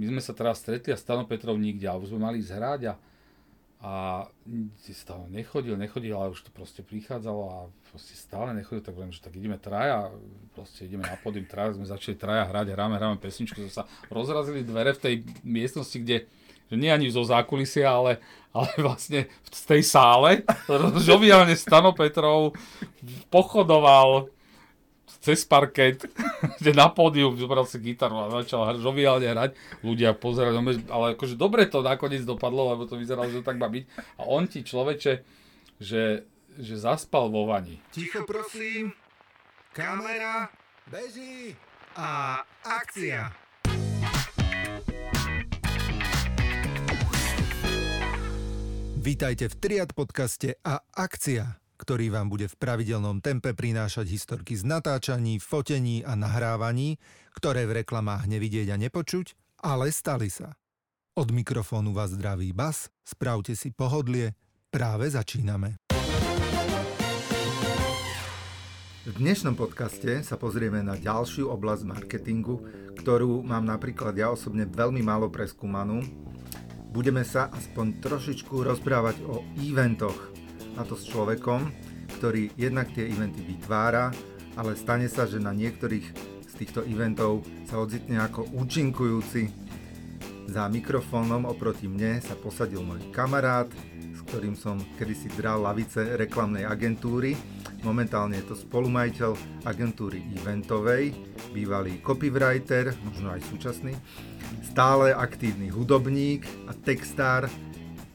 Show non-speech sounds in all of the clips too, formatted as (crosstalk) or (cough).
my sme sa teraz stretli a Stano Petrov nikde, už sme mali ísť hrať a, a stále nechodil, nechodil, ale už to proste prichádzalo a proste stále nechodil, tak hovorím, že tak ideme traja, proste ideme na podium traja, sme začali traja hrať, hráme, hráme pesničku, sa rozrazili dvere v tej miestnosti, kde že nie ani zo zákulisia, ale, ale vlastne z tej sále, (laughs) žoviálne Stano Petrov pochodoval cez parket, (laughs) že na pódium zobral si gitaru a začal žoviálne hrať. Ľudia pozerali, no, ale akože dobre to nakoniec dopadlo, lebo to vyzeralo, že to tak má byť. A on ti človeče, že, že zaspal vo vani. Ticho prosím, kamera, beží a akcia. Vítajte v Triad podcaste a akcia ktorý vám bude v pravidelnom tempe prinášať historky z natáčaní, fotení a nahrávaní, ktoré v reklamách nevidieť a nepočuť, ale stali sa. Od mikrofónu vás zdraví Bas, spravte si pohodlie, práve začíname. V dnešnom podcaste sa pozrieme na ďalšiu oblasť marketingu, ktorú mám napríklad ja osobne veľmi málo preskúmanú. Budeme sa aspoň trošičku rozprávať o eventoch, a to s človekom, ktorý jednak tie eventy vytvára, ale stane sa, že na niektorých z týchto eventov sa odzitne ako účinkujúci. Za mikrofónom oproti mne sa posadil môj kamarát, s ktorým som kedysi dral lavice reklamnej agentúry. Momentálne je to spolumajiteľ agentúry eventovej, bývalý copywriter, možno aj súčasný, stále aktívny hudobník a textár,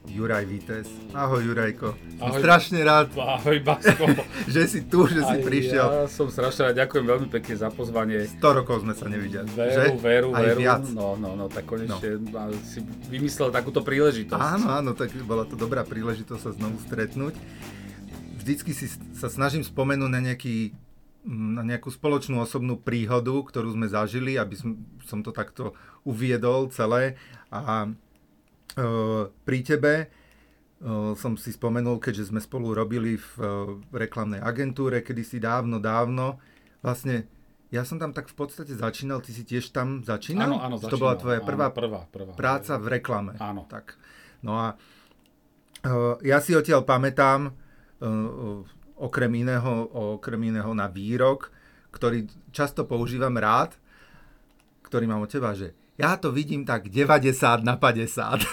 Juraj Vites. Ahoj Jurajko. Som Ahoj. strašne rád. Ahoj Basko. (laughs) že si tu, že Aj si prišiel. Ja som strašne rád, ďakujem veľmi pekne za pozvanie. 100 rokov sme sa nevideli. Veru, že? veru, Aj veru. Viac. No, no, no, tak konečne no. si vymyslel takúto príležitosť. Áno, áno, tak bola to dobrá príležitosť sa znovu stretnúť. Vždycky si sa snažím spomenúť na nejaký na nejakú spoločnú osobnú príhodu, ktorú sme zažili, aby som, som to takto uviedol celé. A pri tebe som si spomenul, keďže sme spolu robili v reklamnej agentúre, kedysi dávno, dávno. Vlastne ja som tam tak v podstate začínal, ty si tiež tam začínal? Áno, áno, začínal. To bola tvoja prvá, áno, prvá, prvá práca v reklame. Áno. Tak. No a ja si odtiaľ pamätám, okrem iného, okrem iného na výrok, ktorý často používam rád, ktorý mám od teba, že ja to vidím tak 90 na 50.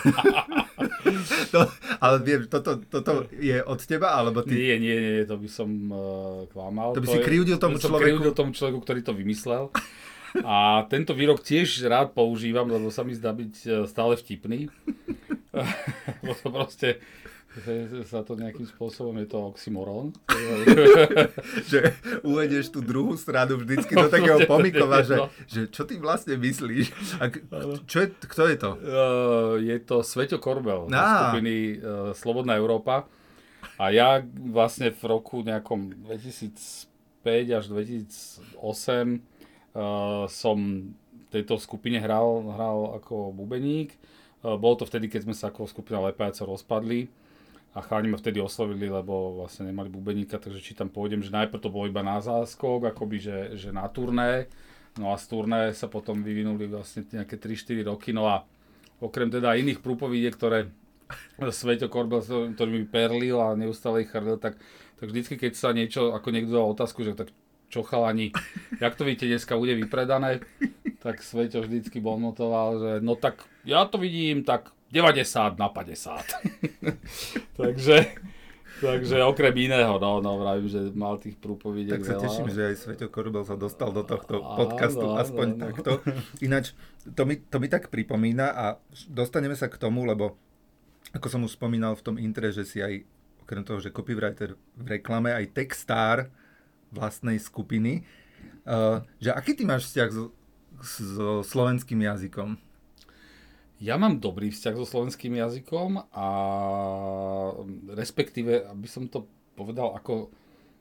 (laughs) to, ale viem, toto, toto je od teba, alebo ty... Nie, nie, nie, to by som uh, klamal. To by to si je, kriudil tomu to človeku? kriudil tomu človeku, ktorý to vymyslel. A tento výrok tiež rád používam, lebo sa mi zdá byť eh, stále vtipný. (laughs) (laughs) Lebo to proste že sa to nejakým spôsobom, je to oxymoron. (laughs) že uvedieš tú druhú stranu vždycky do takého (laughs) pomikova, že, že čo ty vlastne myslíš? A čo je, kto je to? Uh, je to Sveťo Korbel z skupiny uh, Slobodná Európa. A ja vlastne v roku nejakom 2005 až 2008 uh, som tejto skupine hral, hral ako bubeník. Uh, bolo to vtedy, keď sme sa ako skupina Lepajco rozpadli a chalani ma vtedy oslovili, lebo vlastne nemali bubeníka, takže či tam pôjdem, že najprv to bolo iba na záskok, akoby, že, že na turné, no a z turné sa potom vyvinuli vlastne nejaké 3-4 roky, no a okrem teda iných prúpovidiek, ktoré Sveto Korbel, ktorý mi perlil a neustále ich chrlil, tak, tak vždycky, keď sa niečo, ako niekto dal otázku, že tak čo chalani, jak to vidíte, dneska bude vypredané, tak Sveto vždycky bonmotoval, že no tak ja to vidím tak 90 na 50. (laughs) takže, takže okrem iného, no, no vravím, že mal tých prúpovidiek Tak sa veľa. teším, že aj Sveto Korubel sa dostal do tohto á, podcastu, no, aspoň no, no. takto. Ináč, to mi, to mi tak pripomína a dostaneme sa k tomu, lebo ako som už spomínal v tom intre, že si aj okrem toho, že copywriter v reklame, aj textár vlastnej skupiny. Uh, že aký ty máš vzťah so, so slovenským jazykom? Ja mám dobrý vzťah so slovenským jazykom a respektíve, aby som to povedal ako,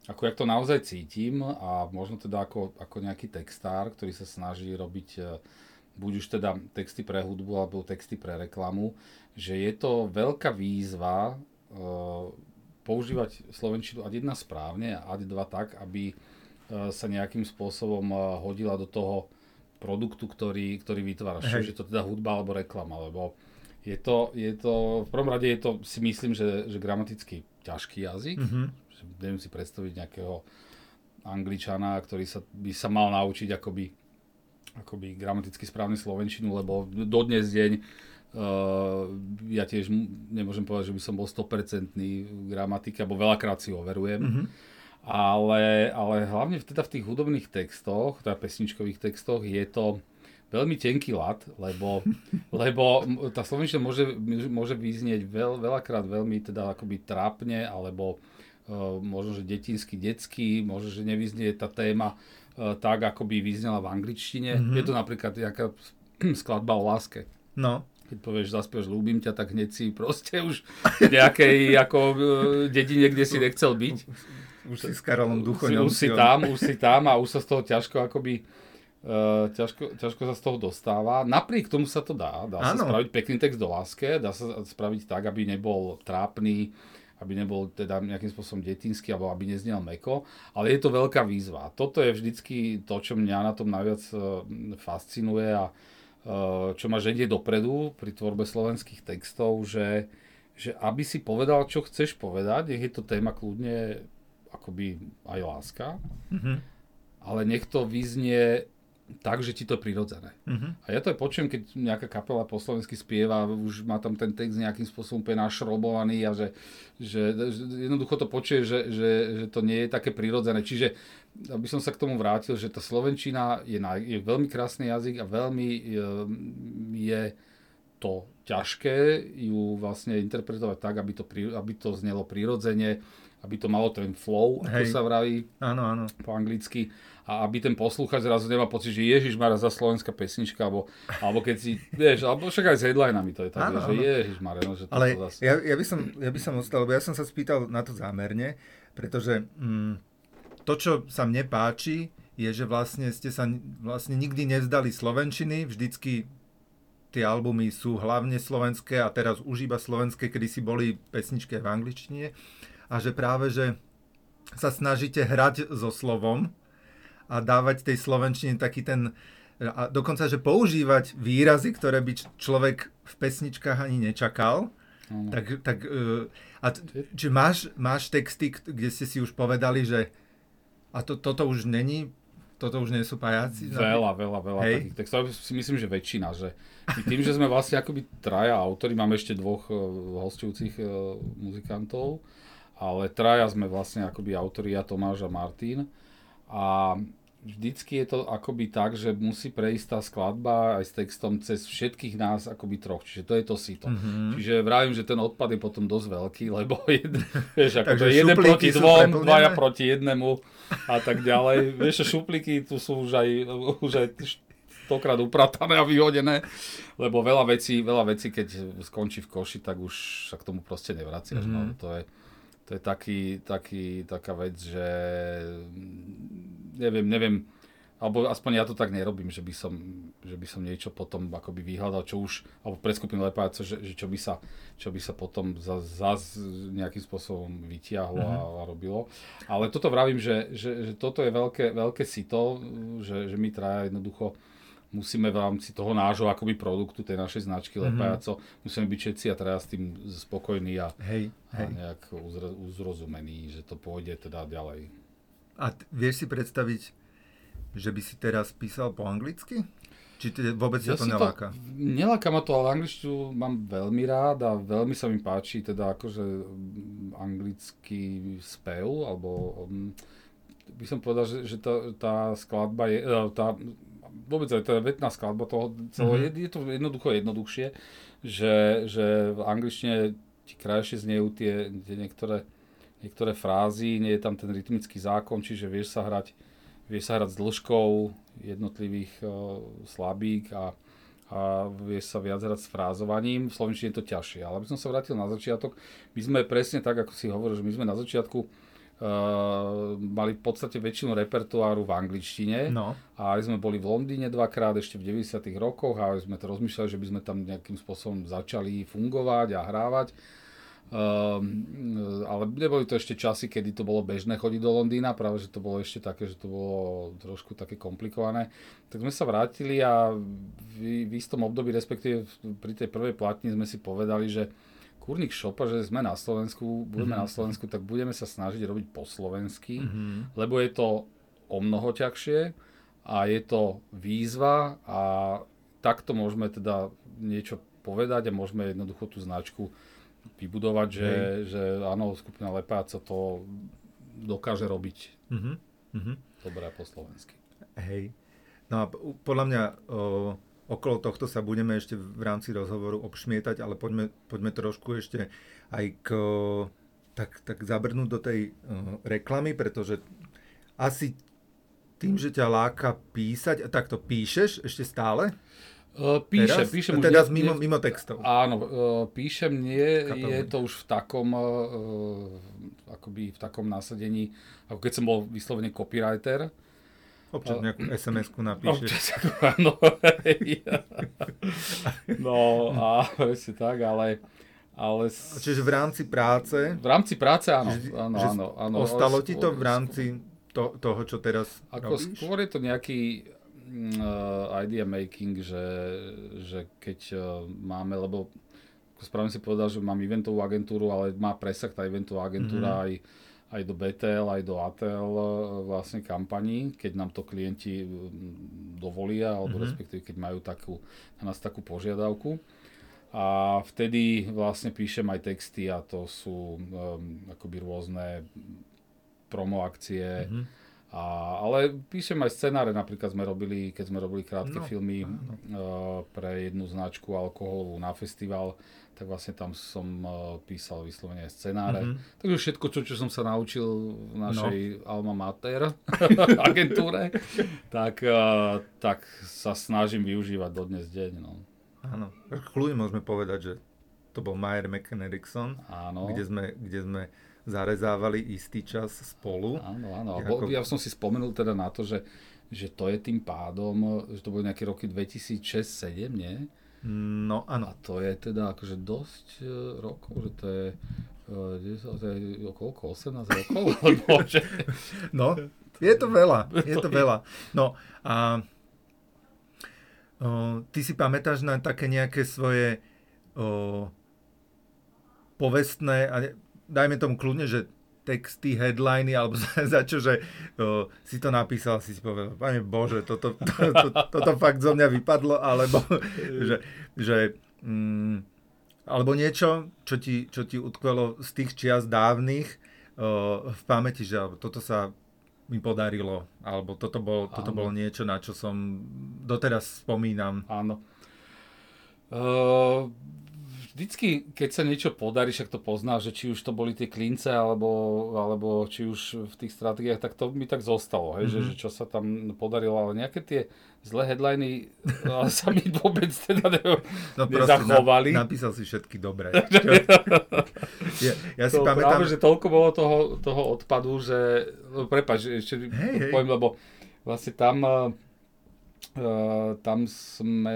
ako jak to naozaj cítim a možno teda ako, ako nejaký textár, ktorý sa snaží robiť e, buď už teda texty pre hudbu alebo texty pre reklamu, že je to veľká výzva uh, používať slovenčinu ad jedna správne a ad dva tak, aby uh, sa nejakým spôsobom uh, hodila do toho produktu, ktorý, ktorý vytváraš. Čiže je to teda hudba alebo reklama, lebo je to, je to, v prvom rade je to, si myslím, že, že gramaticky ťažký jazyk. Mm-hmm. Neviem si predstaviť nejakého angličana, ktorý sa, by sa mal naučiť akoby, akoby gramaticky správnu slovenčinu, lebo dodnes deň Uh, ja tiež nemôžem povedať, že by som bol 100% gramatika, alebo veľakrát si overujem. Mm-hmm. Ale, ale hlavne teda v tých hudobných textoch, teda pesničkových textoch, je to veľmi tenký lat, lebo, (laughs) lebo tá slovenčina môže, môže vyznieť veľ, veľakrát veľmi teda akoby trápne, alebo uh, možno, že detinsky, detský, možno, že nevyznie tá téma uh, tak, ako by vyznela v angličtine. Mm-hmm. Je to napríklad nejaká skladba o láske. No keď povieš, zaspieš, ľúbim ťa, tak hneď si proste už v nejakej ako e, dedine, kde si nechcel byť. (laughs) Už si s Karolom Duchoňom. Už, si tam, už si tam a už sa z toho ťažko akoby Uh, ťažko, ťažko sa z toho dostáva. Napriek tomu sa to dá. Dá ano. sa spraviť pekný text do láske, dá sa spraviť tak, aby nebol trápny, aby nebol teda nejakým spôsobom detinský, alebo aby neznel meko. Ale je to veľká výzva. Toto je vždycky to, čo mňa na tom najviac fascinuje a Eh, čo ma ženie dopredu pri tvorbe slovenských textov, že, že aby si povedal, čo chceš povedať, nech je to téma kľudne akoby aj láska, mm-hmm. ale nech to vyznie tak, že ti to je prirodzené. Uh-huh. A ja to aj počujem, keď nejaká kapela po slovensky spieva, už má tam ten text nejakým spôsobom úplne našrobovaný a že, že, že jednoducho to počuje, že, že, že to nie je také prirodzené. Čiže aby som sa k tomu vrátil, že tá slovenčina je, na, je veľmi krásny jazyk a veľmi je, je to ťažké ju vlastne interpretovať tak, aby to, aby to znelo prirodzene, aby to malo ten flow, Hej. ako sa vraví áno, áno. po anglicky a aby ten poslúchač zrazu nemá pocit, že Ježiš Mara za slovenská pesnička, alebo, alebo keď si, vieš, alebo však aj s headlinami to je tak, áno, že Ježiš Mara, no, že to Ale to zase... ja, ja, by som, ja by som ostal, lebo ja som sa spýtal na to zámerne, pretože mm, to, čo sa mne páči, je, že vlastne ste sa vlastne nikdy nevzdali slovenčiny, vždycky tie albumy sú hlavne slovenské a teraz už iba slovenské, kedy si boli pesničky v angličtine a že práve, že sa snažíte hrať so slovom, a dávať tej slovenčine taký ten a dokonca, že používať výrazy, ktoré by človek v pesničkách ani nečakal. Mm. Tak, tak e, a či máš, máš texty, kde ste si už povedali, že a to, toto už není, toto už nie sú pajáci? Veľa, veľa, veľa Hej. takých textov. Si myslím, že väčšina. Že tým, že sme vlastne akoby traja autori, máme ešte dvoch uh, hostujúcich uh, muzikantov, ale traja sme vlastne akoby autori, ja Tomáš a Martin. A vždycky je to akoby tak, že musí prejsť tá skladba aj s textom cez všetkých nás akoby troch, čiže to je to sito. Mm-hmm. Čiže vravím, že ten odpad je potom dosť veľký, lebo (laughs) jed, vieš, ako to je jeden proti dvom, dvaja proti jednému a tak ďalej. (laughs) Vieš, šupliky tu sú už aj, už aj stokrát upratané a vyhodené, lebo veľa vecí, veľa vecí, keď skončí v koši, tak už sa k tomu proste nevraciaš. Mm-hmm. No, to je, to je taký, taký, taká vec, že neviem, neviem, alebo aspoň ja to tak nerobím, že by som, že by som niečo potom akoby vyhľadal, čo už, alebo pre skupinu Lepáca, že, že čo, by sa, čo by sa potom zase zas nejakým spôsobom vytiahlo a, mhm. a robilo. Ale toto vravím, že, že, že toto je veľké, veľké sito, že, že my traja jednoducho musíme v rámci toho nášho akoby produktu, tej našej značky mm-hmm. Lepajaco, musíme byť všetci a teraz s tým spokojní a, hej, hej. a nejak uzre, uzrozumení, že to pôjde teda ďalej. A t- vieš si predstaviť, že by si teraz písal po anglicky? Či te, vôbec ja to neláka? To, neláka ma to, ale angličtu mám veľmi rád a veľmi sa mi páči teda akože mm, anglický spev, alebo um, by som povedal, že, že tá, tá skladba je, e, tá, vôbec aj tá vetná skladba toho celého, mm-hmm. je, je to jednoducho jednoduchšie, že, že v angličtine ti krajšie znejú tie, tie niektoré niektoré frázy, nie je tam ten rytmický zákon, čiže vieš sa hrať, vieš sa hrať s dĺžkou jednotlivých uh, slabík a, a vieš sa viac hrať s frázovaním. V slovenčine je to ťažšie. Ale aby som sa vrátil na začiatok, my sme presne tak, ako si hovoril, že my sme na začiatku uh, mali v podstate väčšinu repertoáru v angličtine. No. A sme boli v Londýne dvakrát ešte v 90. rokoch a sme to rozmýšľali, že by sme tam nejakým spôsobom začali fungovať a hrávať Um, ale neboli to ešte časy, kedy to bolo bežné chodiť do Londýna, práve že to bolo ešte také, že to bolo trošku také komplikované. Tak sme sa vrátili a v, v istom období, respektíve pri tej prvej platni sme si povedali, že kurník šopa, že sme na Slovensku, budeme mm-hmm. na Slovensku, tak budeme sa snažiť robiť po slovensky, mm-hmm. lebo je to o mnoho ťažšie a je to výzva a takto môžeme teda niečo povedať a môžeme jednoducho tú značku vybudovať, že, že áno, skupina Lepáca to dokáže robiť. Uh-huh. dobre po slovensky. Hej. No a podľa mňa o, okolo tohto sa budeme ešte v rámci rozhovoru obšmietať, ale poďme, poďme trošku ešte aj k, tak, tak zabrnúť do tej uh, reklamy, pretože asi tým, že ťa láka písať, tak to píšeš ešte stále? Uh, píšem, Teraz? píšem teda nie, mimo, mimo textov. Áno, uh, píšem, nie, je to už v takom, uh, akoby v takom násadení, ako keď som bol vyslovene copywriter. Občas nejakú SMS-ku napíšeš. Občas, áno. (laughs) no a presne tak, ale... ale Čiže v rámci práce... V rámci práce, áno. áno, áno, áno ostalo ti to v rámci to, toho, čo teraz ako robíš? Skôr je to nejaký uh, idea making, že, že keď uh, máme, lebo správne si povedal, že mám eventovú agentúru, ale má presah tá eventová agentúra mm-hmm. aj, aj do BTL, aj do ATL uh, vlastne kampaní, keď nám to klienti dovolia, alebo mm-hmm. respektíve keď majú takú, na nás takú požiadavku. A vtedy vlastne píšem aj texty a to sú um, akoby rôzne promo akcie, mm-hmm a, ale píšem aj scenáre, napríklad sme robili, keď sme robili krátke no, filmy no. Uh, pre jednu značku alkoholovú na festival, tak vlastne tam som uh, písal vyslovene scenáre. Mm-hmm. Takže všetko, čo, čo som sa naučil v našej no. Alma Mater (laughs) agentúre, tak, uh, tak sa snažím využívať dodnes deň. No. Áno, kľudne môžeme povedať, že to bol Mayer McKen Erickson, kde sme, kde sme zarezávali istý čas spolu. Áno, áno. Ako... Ja som si spomenul teda na to, že, že to je tým pádom, že to boli nejaké roky 2006-2007, nie? No áno. A to je teda akože dosť uh, rokov, že to je, uh, to je koľko, 18 rokov? (laughs) no, je to veľa, je to veľa. No a uh, ty si pamätáš na také nejaké svoje uh, povestné, dajme tomu kľudne, že texty, headliny, alebo za, (laughs) za čo, že o, si to napísal, si si povedal, pane Bože, toto, to, (laughs) to, to, toto fakt zo mňa vypadlo, alebo (laughs) že, že mm, alebo niečo, čo ti, čo ti utkvelo z tých čias dávnych o, v pamäti, že alebo toto sa mi podarilo, alebo toto, bol, toto bolo niečo, na čo som doteraz spomínam. Áno. Uh, vždycky, keď sa niečo podarí, však to poznáš, že či už to boli tie klince, alebo, alebo či už v tých stratégiách, tak to mi tak zostalo, hej, mm-hmm. že, že čo sa tam podarilo, ale nejaké tie zlé headliny sa mi vôbec teda ne, no, nezachovali. Na, napísal si všetky dobré. (laughs) ja, ja si to pamätám... Práve, že toľko bolo toho, toho odpadu, že, no prepáč, ešte hey, poviem, hey. lebo vlastne tam, uh, tam sme,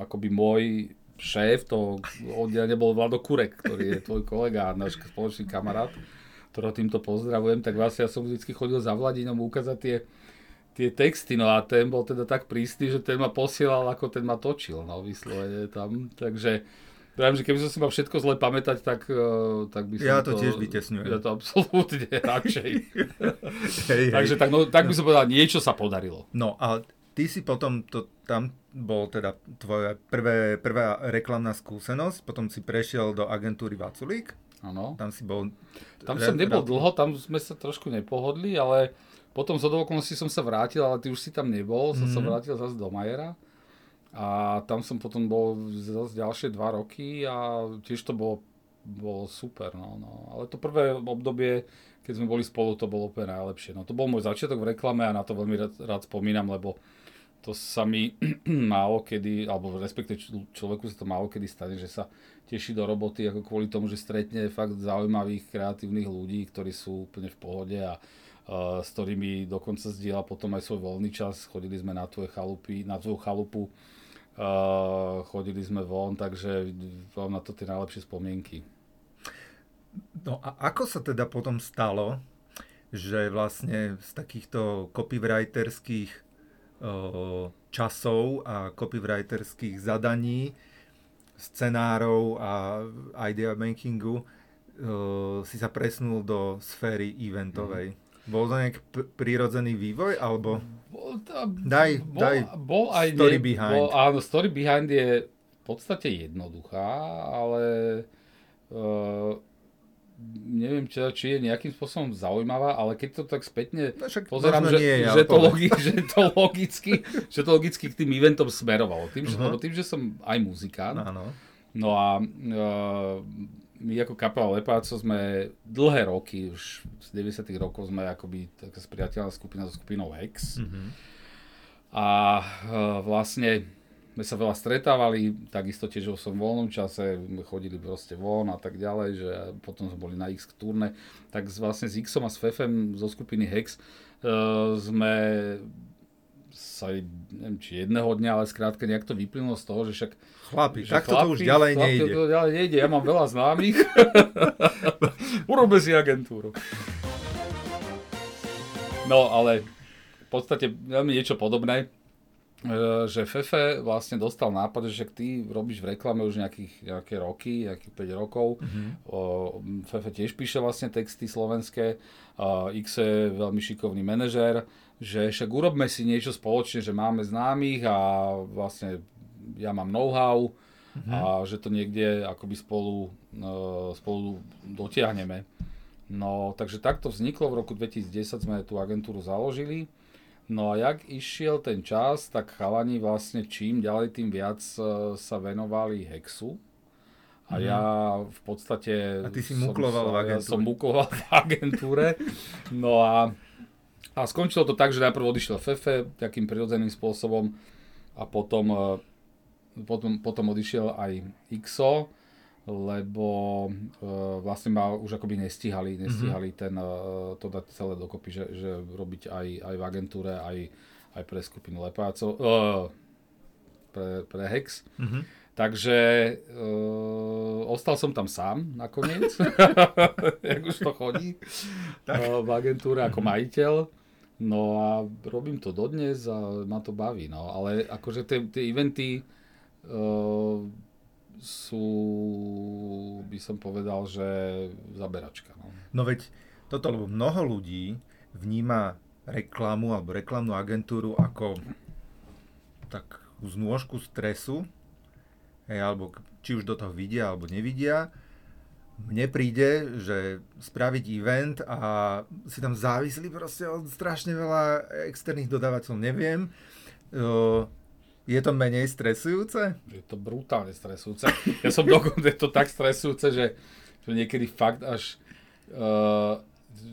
akoby môj šéf toho oddelenia bol Vlado Kurek, ktorý je tvoj kolega a náš spoločný kamarát, ktorého týmto pozdravujem, tak vlastne ja som vždy chodil za Vladinom ukázať tie, tie texty, no a ten bol teda tak prísny, že ten ma posielal, ako ten ma točil, no vyslovene tam, takže Viem, že keby som si mal všetko zle pamätať, tak, eh, tak by som Ja to, to tiež vytesňujem. Ja to absolútne (laughs) radšej. hej, Takže tak, no, tak by som povedal, niečo sa podarilo. No a ty si potom, to, tam bol teda tvoja prvé, prvá reklamná skúsenosť, potom si prešiel do agentúry Vaculík. Áno. Tam si bol... Tam re, som nebol dlho, tam sme sa trošku nepohodli, ale potom z okolností som sa vrátil, ale ty už si tam nebol, som mm. sa mhm. vrátil zase do Majera. A tam som potom bol zase ďalšie dva roky a tiež to bolo, bolo super. No, no. Ale to prvé obdobie, keď sme boli spolu, to bolo úplne najlepšie. No, to bol môj začiatok v reklame a na to veľmi rád, rád spomínam, lebo to sa mi (clears throat) málo kedy, alebo respektive človeku sa to málo kedy stane, že sa teší do roboty ako kvôli tomu, že stretne fakt zaujímavých, kreatívnych ľudí, ktorí sú úplne v pohode a uh, s ktorými dokonca zdieľa potom aj svoj voľný čas. Chodili sme na tvoje chalupy, na tvoju chalupu, uh, chodili sme von, takže mám na to tie najlepšie spomienky. No a ako sa teda potom stalo, že vlastne z takýchto copywriterských časov a copywriterských zadaní, scenárov a idea makingu uh, si sa presnul do sféry eventovej. Mm. Bol to nejaký p- prírodzený vývoj, alebo... Bol, tá, daj, bol, daj bol aj story nie, behind. Bol, áno, story behind je v podstate jednoduchá, ale uh, neviem, či, či je nejakým spôsobom zaujímavá, ale keď to tak spätne no, pozerám, že, nie že, to logi, (laughs) že, to logicky, že to logicky k tým eventom smerovalo. Tým, uh-huh. že, tým, že som aj muzikant, Áno. no a uh, my ako kapela Lepáco sme dlhé roky, už z 90 rokov sme akoby taká spriateľná skupina so skupinou Hex. Uh-huh. A uh, vlastne sme sa veľa stretávali, takisto tiež vo som voľnom čase, chodili proste von a tak ďalej, že potom sme boli na X turné, tak vlastne s Xom a s Fefem zo skupiny Hex uh, sme sa, neviem, či jedného dňa, ale skrátka nejak to vyplynulo z toho, že však... Chlapi, že takto chlapi, to už ďalej chlapi, nejde. To ďalej nejde, ja mám veľa známych. (laughs) Urobme si agentúru. No, ale v podstate veľmi niečo podobné že Fefe vlastne dostal nápad, že ty robíš v reklame už nejakých, nejaké roky, nejakých 5 rokov. Mm-hmm. O, Fefe tiež píše vlastne texty slovenské. X je veľmi šikovný manažér, že však urobme si niečo spoločne, že máme známych a vlastne ja mám know-how mm-hmm. a že to niekde akoby spolu, uh, spolu dotiahneme. No, takže takto vzniklo, v roku 2010 sme tú agentúru založili. No a jak išiel ten čas, tak chalani vlastne čím ďalej, tým viac uh, sa venovali Hexu. A mm. ja v podstate... A ty si mukloval som, v agentúre. Som mukloval v agentúre. No a, a skončilo to tak, že najprv odišiel Fefe takým prirodzeným spôsobom a potom, uh, potom, potom odišiel aj XO lebo uh, vlastne ma už akoby nestihali, nestihali mm-hmm. ten, uh, to dať celé dokopy, že, že robiť aj, aj v agentúre, aj, aj pre skupinu Lepácov, uh, pre, pre Hex. Mm-hmm. Takže uh, ostal som tam sám nakoniec, (laughs) jak už to chodí, uh, v agentúre ako mhm. majiteľ. No a robím to dodnes a ma to baví. No. Ale akože tie, tie eventy uh, sú, by som povedal, že zaberačka. No, no veď toto, lebo mnoho ľudí vníma reklamu alebo reklamnú agentúru ako tak znôžku stresu, hej, alebo či už do toho vidia alebo nevidia. Mne príde, že spraviť event a si tam závislí proste od strašne veľa externých dodávateľov, neviem. Je to menej stresujúce? Je to brutálne stresujúce. Ja som dokonca je to tak stresujúce, že, že niekedy fakt až uh,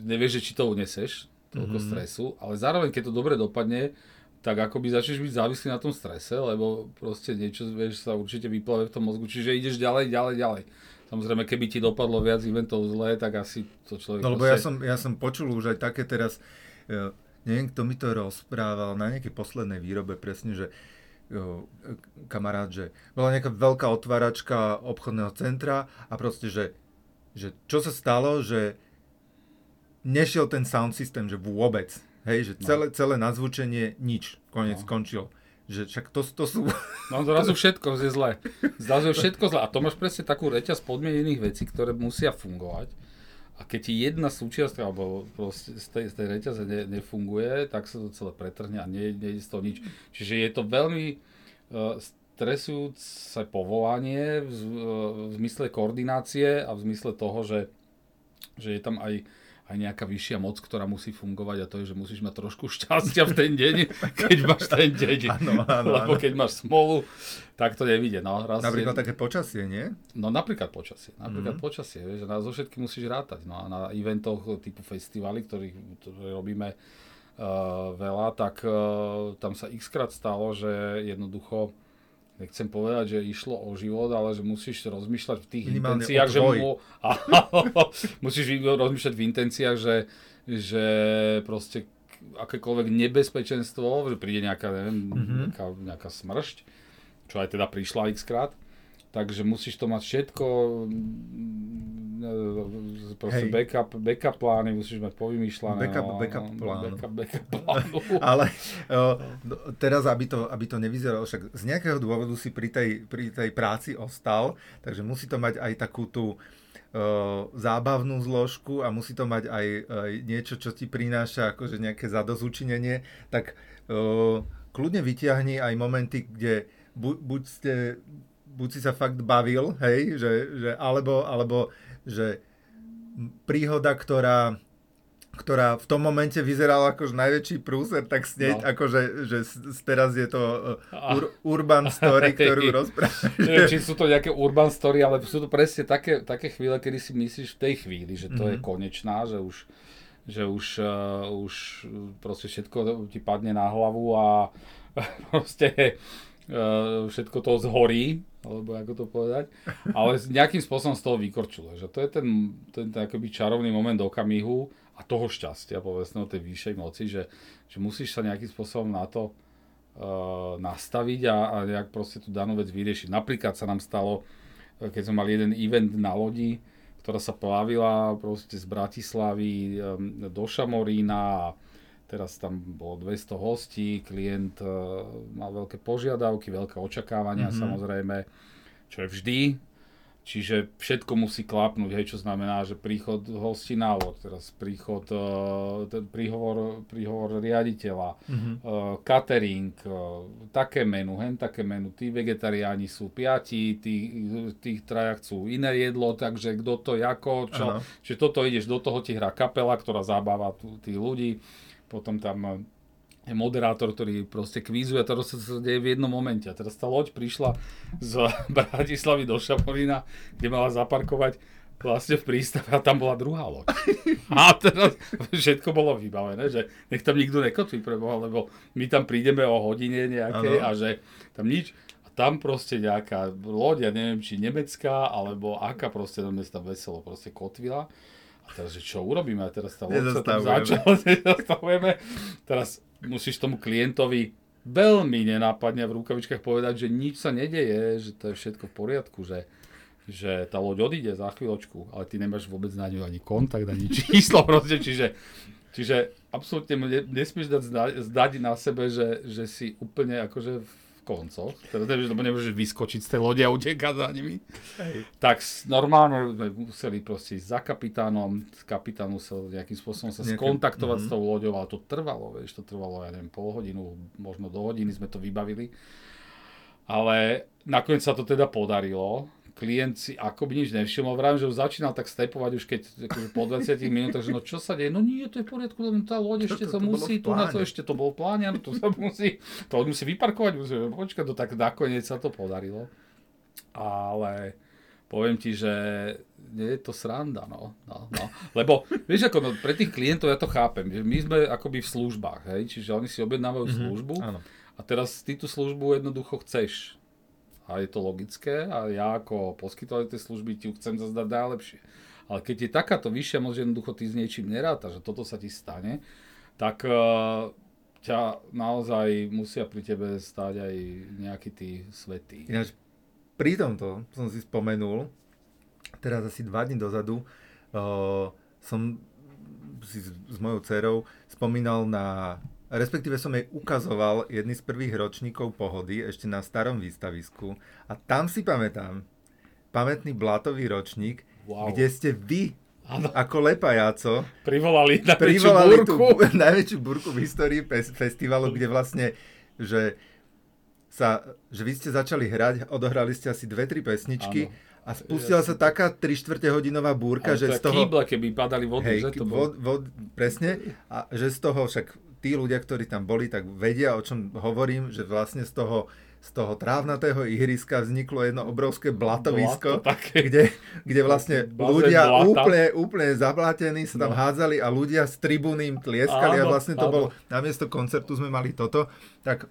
nevieš, že či to uneseš, toľko mm-hmm. stresu, ale zároveň, keď to dobre dopadne, tak akoby začneš byť závislý na tom strese, lebo proste niečo, vieš, sa určite vyplave v tom mozgu, čiže ideš ďalej, ďalej, ďalej. Samozrejme, keby ti dopadlo viac eventov zle, tak asi to človek... No lebo proste... ja, som, ja som počul už aj také teraz, ja, neviem, kto mi to rozprával na nejakej poslednej výrobe presne, že kamarát, že bola nejaká veľká otváračka obchodného centra a proste, že, že čo sa stalo, že nešiel ten sound system, že vôbec. Hej, že no. celé, celé nazvučenie nič, konec no. skončil. Že však to, to sú... No zrazu všetko je zlé. Zrazu je všetko zlé. A to máš presne takú reťaz podmienených vecí, ktoré musia fungovať. A keď ti jedna súčiasť alebo z tej, z tej reťaze ne, nefunguje, tak sa to celé pretrhne a nie, nie je z toho nič. Čiže je to veľmi uh, stresujúce povolanie v, uh, v zmysle koordinácie a v zmysle toho, že, že je tam aj aj nejaká vyššia moc, ktorá musí fungovať a to je, že musíš mať trošku šťastia v ten deň, (laughs) keď máš ten deň. Áno, áno, Lebo keď máš smolu, tak to nevidie. No, raz napríklad je... také počasie, nie? No napríklad počasie. Napríklad mm-hmm. počasie, vieš, na zo všetky musíš rátať. No a na eventoch typu festivaly, ktorých ktoré robíme uh, veľa, tak uh, tam sa x krát stalo, že jednoducho nechcem povedať, že išlo o život, ale že musíš rozmýšľať v tých Minimálne intenciách, že mu, (laughs) musíš rozmýšľať v intenciách, že, že proste akékoľvek nebezpečenstvo, že príde nejaká, neviem, mm-hmm. nejaká, nejaká smršť, čo aj teda prišla x krát, takže musíš to mať všetko mm, proste backup, backup plány musíš mať povymýšľané. Backup, no, backup no, plánu. Backup, backup (laughs) plánu. Ale o, no, teraz, aby to, aby to nevyzeralo, však z nejakého dôvodu si pri tej, pri tej práci ostal, takže musí to mať aj takú tú zábavnú zložku a musí to mať aj, aj niečo, čo ti prináša akože nejaké zadozučinenie, tak o, kľudne vyťahni aj momenty, kde bu, buď, ste, buď si sa fakt bavil, hej, že, že alebo, alebo že príhoda, ktorá ktorá v tom momente vyzerala ako najväčší prúser, tak sneď no. akože, že teraz je to uh, ur, (laughs) urban story, ktorú rozprávaš. (laughs) Neviem, či sú to nejaké urban story, ale sú to presne také, také chvíle, kedy si myslíš v tej chvíli, že to mm-hmm. je mhm. konečná, že už že už, uh, už proste všetko ti padne na hlavu a (laughs) proste uh, všetko to zhorí, alebo ako to povedať, ale nejakým spôsobom z toho vykorčule, že to je ten, ten, ten akoby čarovný moment okamihu, a toho šťastia, povedzme, tej vyššej moci, že, že musíš sa nejakým spôsobom na to uh, nastaviť a, a nejak proste tú danú vec vyriešiť. Napríklad sa nám stalo, e, keď sme mali jeden event na lodi, ktorá sa plavila proste z Bratislavy um, do Šamorína a teraz tam bolo 200 hostí, klient uh, mal veľké požiadavky, veľké očakávania mm-hmm. samozrejme, čo je vždy, Čiže všetko musí klapnúť, hej, čo znamená, že príchod hosti na loď, teraz príchod, uh, ten príhovor, príhovor riaditeľa, mm-hmm. uh, catering, uh, také menu, hen také menu, tí vegetariáni sú piati, tí, tí traja chcú iné jedlo, takže kto to, ako, čo, Aha. čiže toto ideš, do toho ti hrá kapela, ktorá zabáva tých ľudí, potom tam je moderátor, ktorý proste kvízuje a to sa deje v jednom momente. A teraz tá loď prišla z (laughs) Bratislavy do Šamorína, kde mala zaparkovať vlastne v prístave a tam bola druhá loď. (laughs) A teraz všetko bolo vybavené, že nech tam nikto nekotví preboha, lebo my tam prídeme o hodine nejakej a že tam nič. A tam proste nejaká loď, ja neviem, či nemecká, alebo aká proste tam tam veselo proste kotvila. Teraz, že čo urobíme? A teraz tá loď sa tam začala, (laughs) nezastavujeme. Teraz musíš tomu klientovi veľmi nenápadne v rukavičkách povedať, že nič sa nedeje, že to je všetko v poriadku, že, že tá loď odíde za chvíľočku, ale ty nemáš vôbec na ňu ani kontakt, ani (laughs) číslo proste, čiže, čiže absolútne nesmieš dať zdať na sebe, že, že si úplne akože v koncoch, teda lebo nemôžeš vyskočiť z tej lode a utekať za nimi, Hej. tak normálne sme museli proste ísť za kapitánom, kapitán musel nejakým spôsobom sa Nejaké, skontaktovať mm-hmm. s tou loďou, ale to trvalo, vieš, to trvalo, ja neviem, pol hodinu, možno do hodiny sme to vybavili. Ale nakoniec sa to teda podarilo klient si akoby nič nevšimol. Vrám, že už začínal tak stepovať už keď akože po 20 minútach, že no čo sa deje, no nie, to je v poriadku, len tá loď ešte to, to, to musí, tu na to ešte to bol pláne, to sa (laughs) musí, to musí vyparkovať, musí, počkať, to tak nakoniec sa to podarilo. Ale poviem ti, že nie je to sranda, no. no, no. Lebo, vieš, ako no, pre tých klientov ja to chápem, my sme akoby v službách, hej, čiže oni si objednávajú mm-hmm, službu áno. a teraz ty tú službu jednoducho chceš a je to logické a ja ako poskytovateľ tej služby ti ju chcem zase dať najlepšie. Ale keď je takáto vyššia moc, že jednoducho ty s niečím neráta, že toto sa ti stane, tak uh, ťa naozaj musia pri tebe stáť aj nejakí tí svetí. Ináč, pri tomto som si spomenul, teraz asi dva dní dozadu, uh, som si s, s mojou dcerou spomínal na respektíve som jej ukazoval jedný z prvých ročníkov pohody ešte na starom výstavisku a tam si pamätám pamätný blatový ročník, wow. kde ste vy Ano. ako lepajáco privolali najväčšiu privolali burku. Tú, (laughs) najväčšiu burku v histórii festivalu, kde vlastne, že sa, že vy ste začali hrať, odohrali ste asi dve, tri pesničky ano. a spustila sa taká 3 čtvrte hodinová búrka, že z toho... Kýble, keby padali vody, hej, že to bol... vod, vod, presne, a že z toho však tí ľudia, ktorí tam boli, tak vedia, o čom hovorím, že vlastne z toho, z toho trávnatého ihriska vzniklo jedno obrovské blatovisko, Blato, kde, kde vlastne ľudia blata. úplne, úplne zablatení sa tam no. hádzali a ľudia s tribúným tlieskali áno, a vlastne to áno. bolo, namiesto koncertu sme mali toto, tak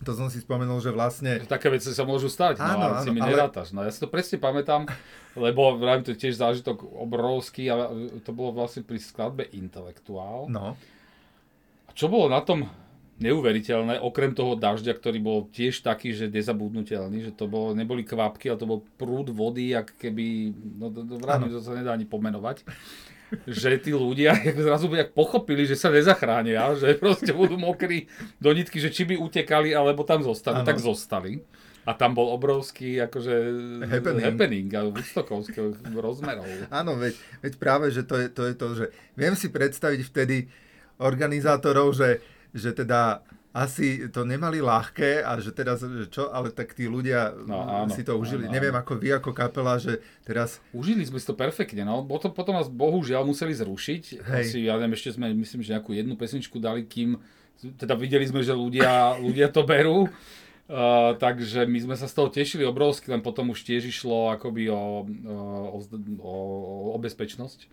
to som si spomenul, že vlastne... Také veci sa môžu stať, no, áno, ale si mi ale... nerátaš. No ja si to presne pamätám, lebo vrajím, to tiež zážitok obrovský a to bolo vlastne pri skladbe Intelektuál. No čo bolo na tom neuveriteľné, okrem toho dažďa, ktorý bol tiež taký, že nezabudnutelný, že to bolo, neboli kvapky, ale to bol prúd vody, ak keby, no to, to, sa nedá ani pomenovať že tí ľudia (laughs) zrazu jak pochopili, že sa nezachránia, že proste budú mokrí do nitky, že či by utekali, alebo tam zostanú, ano. tak zostali. A tam bol obrovský akože happening, happening rozmerov. Áno, veď, veď práve, že to je, to je to, že viem si predstaviť vtedy organizátorov, že, že teda asi to nemali ľahké a že teraz, že čo, ale tak tí ľudia no, áno, si to užili. Áno, Neviem, áno. ako vy ako kapela, že teraz... Užili sme si to perfektne, no. Potom, potom nás bohužiaľ museli zrušiť. Hej. Asi, ja neviem, ešte sme, myslím, že nejakú jednu pesničku dali, kým teda videli sme, že ľudia, ľudia to berú. (laughs) Uh, takže my sme sa z toho tešili obrovsky, len potom už tiež išlo akoby o, o, o, o bezpečnosť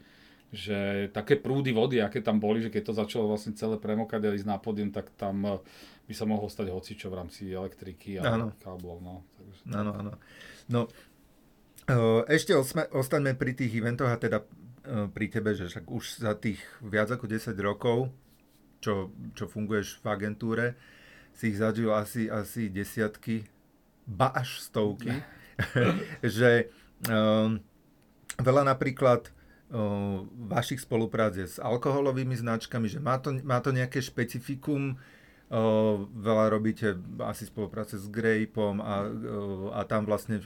že také prúdy vody, aké tam boli, že keď to začalo vlastne celé premokať a ísť na pódium, tak tam eh, by sa mohlo stať hocičo v rámci elektriky a ano. káblov. No, takže... Áno, áno. No, eh, ešte osme, ostaňme pri tých eventoch a teda eh, pri tebe, že však už za tých viac ako 10 rokov, čo, čo funguješ v agentúre, si ich zažil asi, asi desiatky, ba až stovky, (laughs) že um, veľa napríklad vašich spoluprác s alkoholovými značkami, že má to, má to nejaké špecifikum, veľa robíte asi spolupráce s Grapeom a, a tam vlastne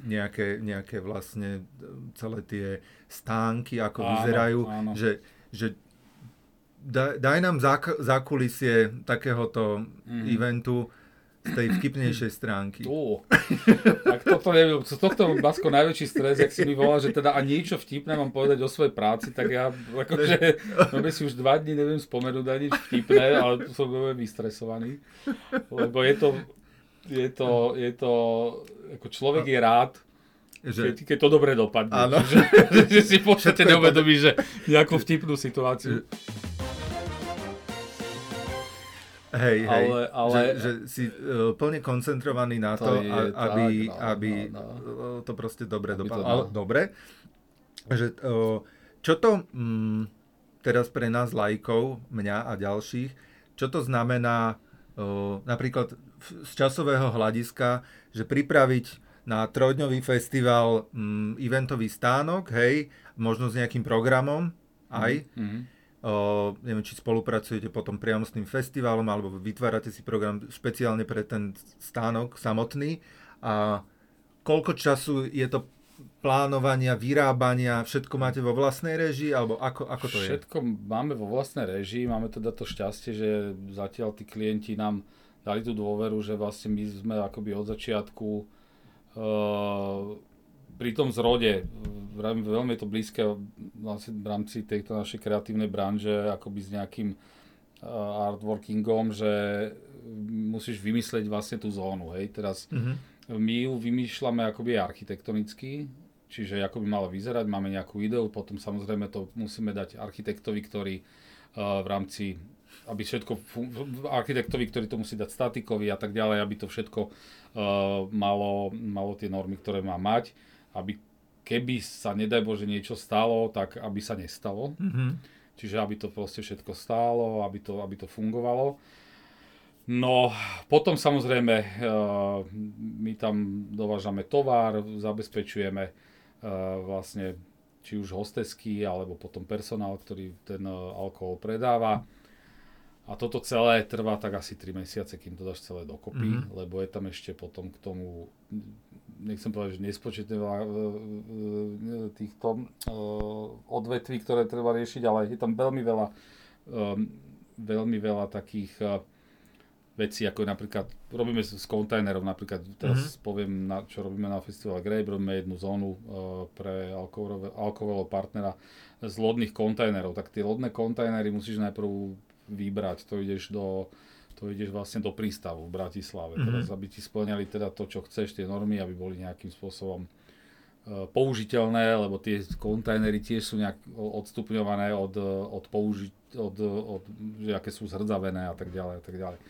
nejaké, nejaké vlastne celé tie stánky, ako áno, vyzerajú, áno. že, že daj, daj nám zákulisie takéhoto mm. eventu, z tej vtipnejšej stránky. Tú. Tak toto neviem, z tohto Basko najväčší stres, ak si mi volá, že teda a niečo vtipné mám povedať o svojej práci, tak ja akože, no si už dva dní neviem spomenúť ani nič vtipné, ale tu som veľmi vystresovaný, lebo je to, je to, je to, ako človek je rád, že... Keď, keď to dobre dopadne. Áno. Že, že si podstate neuvedomí, že nejakú vtipnú situáciu. Hej, hej, ale, ale, že, že si uh, plne koncentrovaný na to, to je, aby, tak, no, aby no, no. to proste dobre dopadlo. Ale dobre, že uh, čo to um, teraz pre nás lajkov, mňa a ďalších, čo to znamená uh, napríklad z časového hľadiska, že pripraviť na trojdňový festival um, eventový stánok, hej, možno s nejakým programom aj, mm-hmm O, neviem, či spolupracujete potom priamo s tým festivalom, alebo vytvárate si program špeciálne pre ten stánok samotný. A koľko času je to plánovania, vyrábania, všetko máte vo vlastnej režii, alebo ako, ako to všetko je? Všetko máme vo vlastnej režii, máme teda to šťastie, že zatiaľ tí klienti nám dali tú dôveru, že vlastne my sme akoby od začiatku uh, pri tom zrode, veľmi je to blízke vlastne v rámci tejto našej kreatívnej branže, akoby s nejakým uh, artworkingom, že musíš vymyslieť vlastne tú zónu, hej, teraz mm-hmm. my ju vymýšľame akoby architektonicky, čiže ako by mala vyzerať, máme nejakú ideu, potom samozrejme to musíme dať architektovi, ktorý uh, v rámci aby všetko, architektovi, ktorý to musí dať statikovi a tak ďalej, aby to všetko uh, malo, malo tie normy, ktoré má mať aby keby sa, nedaj Bože, niečo stalo, tak aby sa nestalo. Mm-hmm. Čiže aby to proste všetko stálo, aby to, aby to fungovalo. No, potom samozrejme uh, my tam dovážame tovar, zabezpečujeme uh, vlastne či už hostesky, alebo potom personál, ktorý ten uh, alkohol predáva. A toto celé trvá tak asi 3 mesiace, kým to dáš celé dokopy, mm-hmm. lebo je tam ešte potom k tomu nechcem povedať, že nespočetne veľa e, e, týchto e, odvetví, ktoré treba riešiť, ale je tam veľmi veľa, veľmi veľa takých vecí, ako napríklad, robíme s kontajnerov, napríklad teraz mm-hmm. poviem, na, čo robíme na festivale Grape, robíme jednu zónu pre alkoholového partnera z lodných kontajnerov, tak tie lodné kontajnery musíš najprv vybrať, to ideš do to ideš vlastne do prístavu v Bratislave. Mm-hmm. Teraz, aby ti splňali teda to, čo chceš, tie normy, aby boli nejakým spôsobom uh, použiteľné, lebo tie kontajnery tiež sú nejak odstupňované od, od použiť, od, od, že aké sú zhrdzavené a tak ďalej a tak ďalej.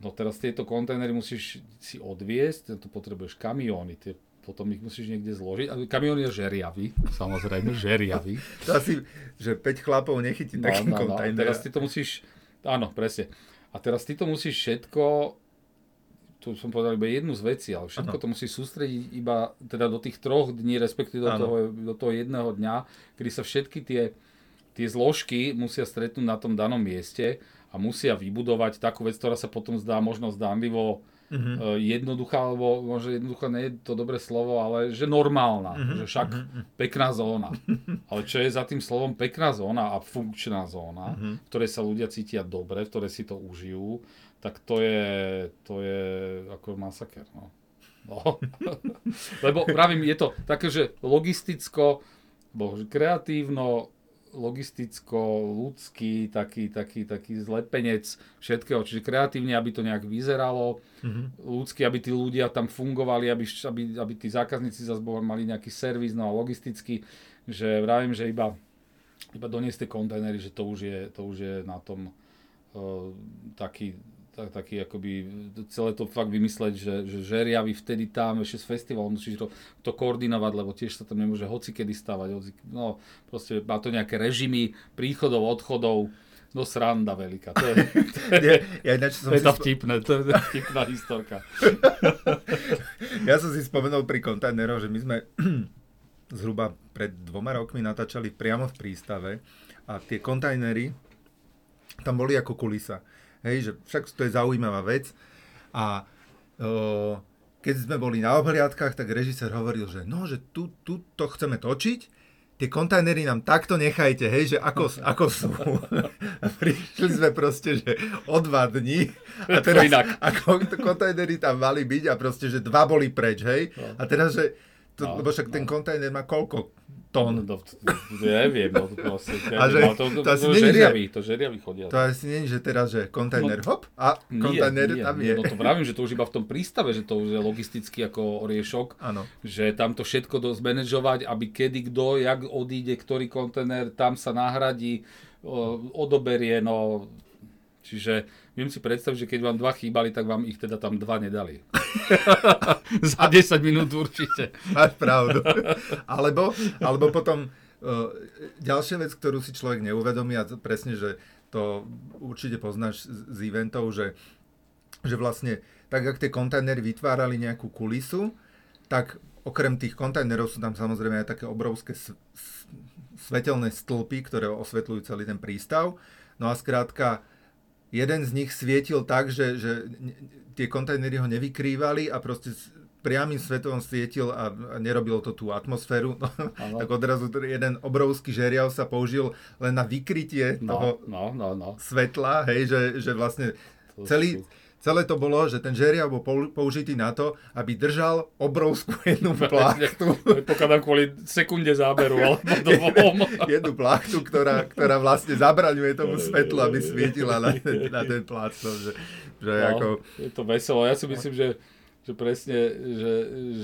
No teraz tieto kontajnery musíš si odviesť, to potrebuješ kamióny, tie potom ich musíš niekde zložiť. A kamión je žeriavý, samozrejme, (laughs) žeriavý. To asi, že 5 chlapov nechytí no, takým no, no, Teraz ty to musíš Áno, presne. A teraz ty to musíš všetko, tu som povedal iba jednu z vecí, ale všetko ano. to musí sústrediť iba teda do tých troch dní, respektíve do toho, do toho jedného dňa, kedy sa všetky tie, tie zložky musia stretnúť na tom danom mieste a musia vybudovať takú vec, ktorá sa potom zdá možno zdánlivo uh-huh. jednoduchá, alebo možno jednoduchá nie je to dobré slovo, ale že normálna, uh-huh. že však uh-huh. pekná zóna. (laughs) Ale čo je za tým slovom pekná zóna a funkčná zóna, uh-huh. v ktorej sa ľudia cítia dobre, v ktorej si to užijú, tak to je, to je ako masaker. No. No. (laughs) Lebo pravím, je to také, že logisticko, kreatívno, logisticko, ľudský, taký, taký, taký zlepenec všetkého, čiže kreatívne, aby to nejak vyzeralo, mm-hmm. ľudský, aby tí ľudia tam fungovali, aby, aby, aby tí zákazníci zase mali nejaký servis, no a logisticky, že vravím, že iba, iba doniesť tie kontajnery, že to už je, to už je na tom uh, taký tak, taký akoby celé to fakt vymysleť, že, že žeriavy vtedy tam ešte z festivalu musíš to, to koordinovať, lebo tiež sa tam nemôže hoci kedy stavať. Hoci, no proste má to nejaké režimy príchodov, odchodov. No sranda veľká. To je, to je, (laughs) ja, ja som to je tá vtipné, to je vtipná historka. (laughs) ja som si spomenul pri kontajneroch, že my sme (clears throat) zhruba pred dvoma rokmi natáčali priamo v prístave a tie kontajnery tam boli ako kulisa. Hej, že však to je zaujímavá vec. A o, keď sme boli na obhliadkách, tak režisér hovoril, že no, že tu, tu to chceme točiť, tie kontajnery nám takto nechajte, hej, že ako, (laughs) ako sú. A (laughs) prišli sme proste, že o dva dní a (laughs) teraz ako kontajnery tam mali byť a proste, že dva boli preč, hej. No. A teraz, že to, no, lebo však no. ten kontajner má koľko tón? To, to, neviem, no, to, proste, a že, no, to, to, to, asi to, žeriavi, to žeriavi chodia. To asi nie že teraz, že kontajner no, hop a kontajner nie, tam nie, je. No to vravím, že to už iba v tom prístave, že to už je logisticky ako oriešok, ano. že tam to všetko dosť manažovať, aby kedy, kto, jak odíde, ktorý kontajner, tam sa nahradí, odoberie, no Čiže viem si predstaviť, že keď vám dva chýbali, tak vám ich teda tam dva nedali. (laughs) Za 10 minút určite. Máš pravdu. alebo, alebo potom uh, ďalšia vec, ktorú si človek neuvedomí a presne, že to určite poznáš z, z eventov, že, že vlastne tak, ak tie kontajnery vytvárali nejakú kulisu, tak okrem tých kontajnerov sú tam samozrejme aj také obrovské svetelné stĺpy, ktoré osvetľujú celý ten prístav. No a skrátka, jeden z nich svietil tak, že, že tie kontajnery ho nevykrývali a proste priamým svetom svietil a, a nerobilo to tú atmosféru, (laughs) no, tak odrazu jeden obrovský žeriav sa použil len na vykrytie no, toho no, no, no. svetla, hej, že, že vlastne celý, Celé to bolo, že ten žeriav bol použitý na to, aby držal obrovskú jednu (laughs) plachtu. Pokladám kvôli sekunde záberu, alebo (laughs) dvom. jednu plachtu, ktorá, ktorá vlastne zabraňuje tomu svetlu, aby svietila na ten, na ten plácno. Že, že no, ako... Je to veselo. Ja si myslím, že, že presne, že,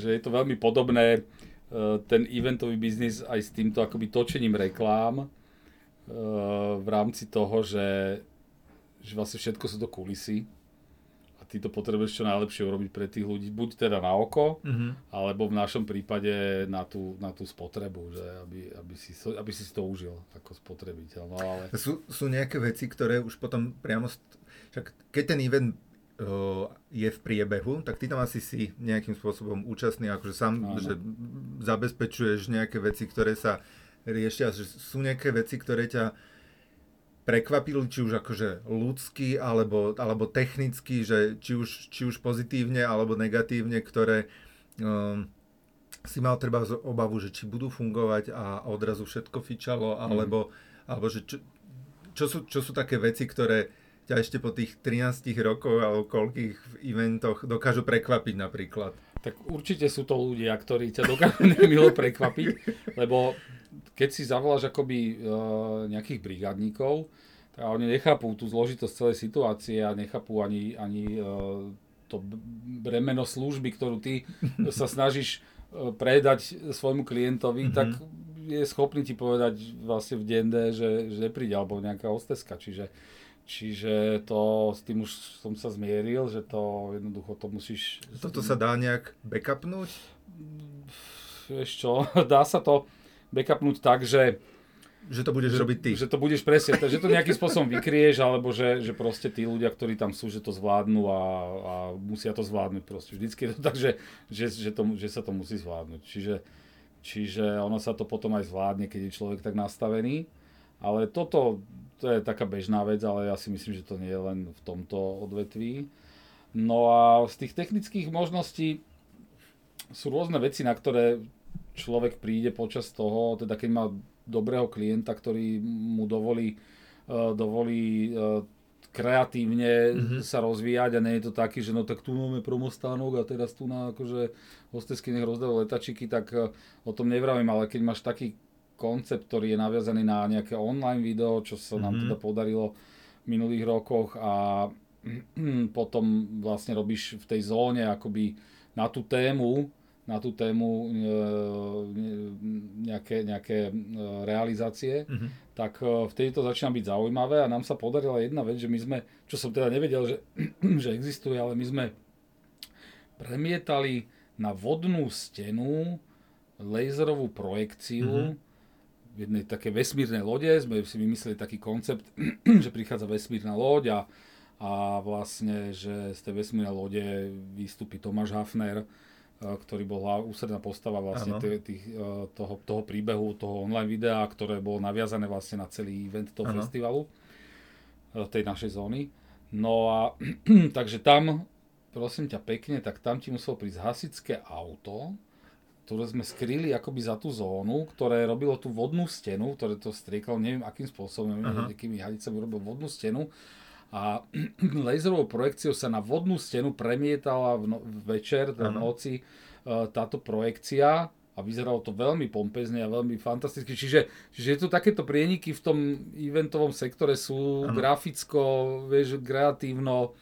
že je to veľmi podobné e, ten eventový biznis aj s týmto akoby točením reklám e, v rámci toho, že, že vlastne všetko sú to kulisy ty to potrebuješ čo najlepšie urobiť pre tých ľudí, buď teda na oko, mm-hmm. alebo v našom prípade na tú, na tú spotrebu, že aby, aby, si, aby si to užil ako spotrebiteľ. No, ale... sú, sú nejaké veci, ktoré už potom priamo, však keď ten event je v priebehu, tak ty tam asi si nejakým spôsobom účastný, akože sám, Áno. že zabezpečuješ nejaké veci, ktoré sa riešia, že sú nejaké veci, ktoré ťa prekvapili, či už akože ľudský alebo, alebo technicky, že či už, či už pozitívne alebo negatívne, ktoré um, si mal treba obavu, že či budú fungovať a odrazu všetko fičalo, mm. alebo, alebo že čo, čo, sú, čo sú také veci, ktoré ťa ešte po tých 13 rokoch alebo koľkých eventoch dokážu prekvapiť napríklad? Tak určite sú to ľudia, ktorí ťa dokážu (laughs) nemilo prekvapiť, lebo keď si zavoláš akoby uh, nejakých brigádníkov, tak oni nechápu tú zložitosť celej situácie a nechápu ani, ani uh, to bremeno služby, ktorú ty (laughs) sa snažíš uh, predať svojmu klientovi, mm-hmm. tak je schopný ti povedať vlastne v DND, že, že nepríde, alebo nejaká hosteska. Čiže, čiže to, s tým už som sa zmieril, že to jednoducho to musíš... Toto sa dá nejak backupnúť? Vieš čo, (laughs) dá sa to backupnúť tak, že že to budeš že, robiť ty. Že to budeš presne, že to nejakým spôsobom vykrieš, alebo že, že proste tí ľudia, ktorí tam sú, že to zvládnu a, a musia to zvládnuť proste. Vždycky je to tak, že, že, že, to, že sa to musí zvládnuť. Čiže, čiže ono sa to potom aj zvládne, keď je človek tak nastavený. Ale toto, to je taká bežná vec, ale ja si myslím, že to nie je len v tomto odvetví. No a z tých technických možností sú rôzne veci, na ktoré človek príde počas toho, teda keď má dobrého klienta, ktorý mu dovolí, uh, dovolí uh, kreatívne mm-hmm. sa rozvíjať a nie je to taký, že no tak tu máme promostánok a teraz tu na akože hostesky nech rozdávajú letačiky, tak uh, o tom nevravím, ale keď máš taký koncept, ktorý je naviazaný na nejaké online video, čo sa nám mm-hmm. teda podarilo v minulých rokoch a (clears throat) potom vlastne robíš v tej zóne akoby na tú tému, na tú tému e, nejaké, nejaké e, realizácie, mm-hmm. tak e, vtedy to začína byť zaujímavé a nám sa podarila jedna vec, že my sme, čo som teda nevedel, že, (clears throat) že existuje, ale my sme premietali na vodnú stenu laserovú projekciu mm-hmm v jednej také vesmírnej lode sme si vymysleli taký koncept, (clears throat) že prichádza vesmírna loď a, a vlastne, že z tej vesmírnej lode vystúpi Tomáš Hafner, ktorý bol ústredná postava vlastne tých, tých, e, toho, toho príbehu, toho online videa, ktoré bolo naviazané vlastne na celý event toho ano. festivalu, e, tej našej zóny. No a (clears throat) takže tam, prosím ťa pekne, tak tam ti muselo prísť hasičské auto, ktoré sme skryli akoby za tú zónu, ktoré robilo tú vodnú stenu, ktoré to striekalo, neviem akým spôsobom, neviem, akými hadicami robil vodnú stenu a (clears throat) laserovou projekciou sa na vodnú stenu premietala v, no, večer, v noci uh, táto projekcia a vyzeralo to veľmi pompezne a veľmi fantasticky. Čiže, čiže je to takéto prieniky v tom eventovom sektore sú ano. graficko, vieš, kreatívno,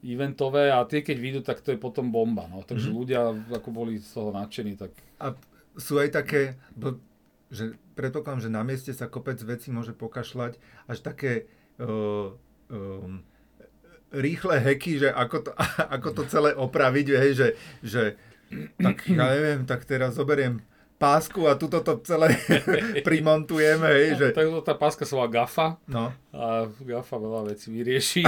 eventové a tie keď vyjdú, tak to je potom bomba. No. Takže mm-hmm. ľudia ako boli z toho nadšení. Tak... A sú aj také, že predpokladám, že na mieste sa kopec vecí môže pokašľať, až také uh, um, rýchle heky, že ako to, (laughs) ako to celé opraviť, hej, že, že tak ja neviem, tak teraz zoberiem pásku a tuto to celé (laughs) primontujeme. Hej, že... No, tak tá páska sa volá GAFA no. a GAFA veľa vecí vyrieši.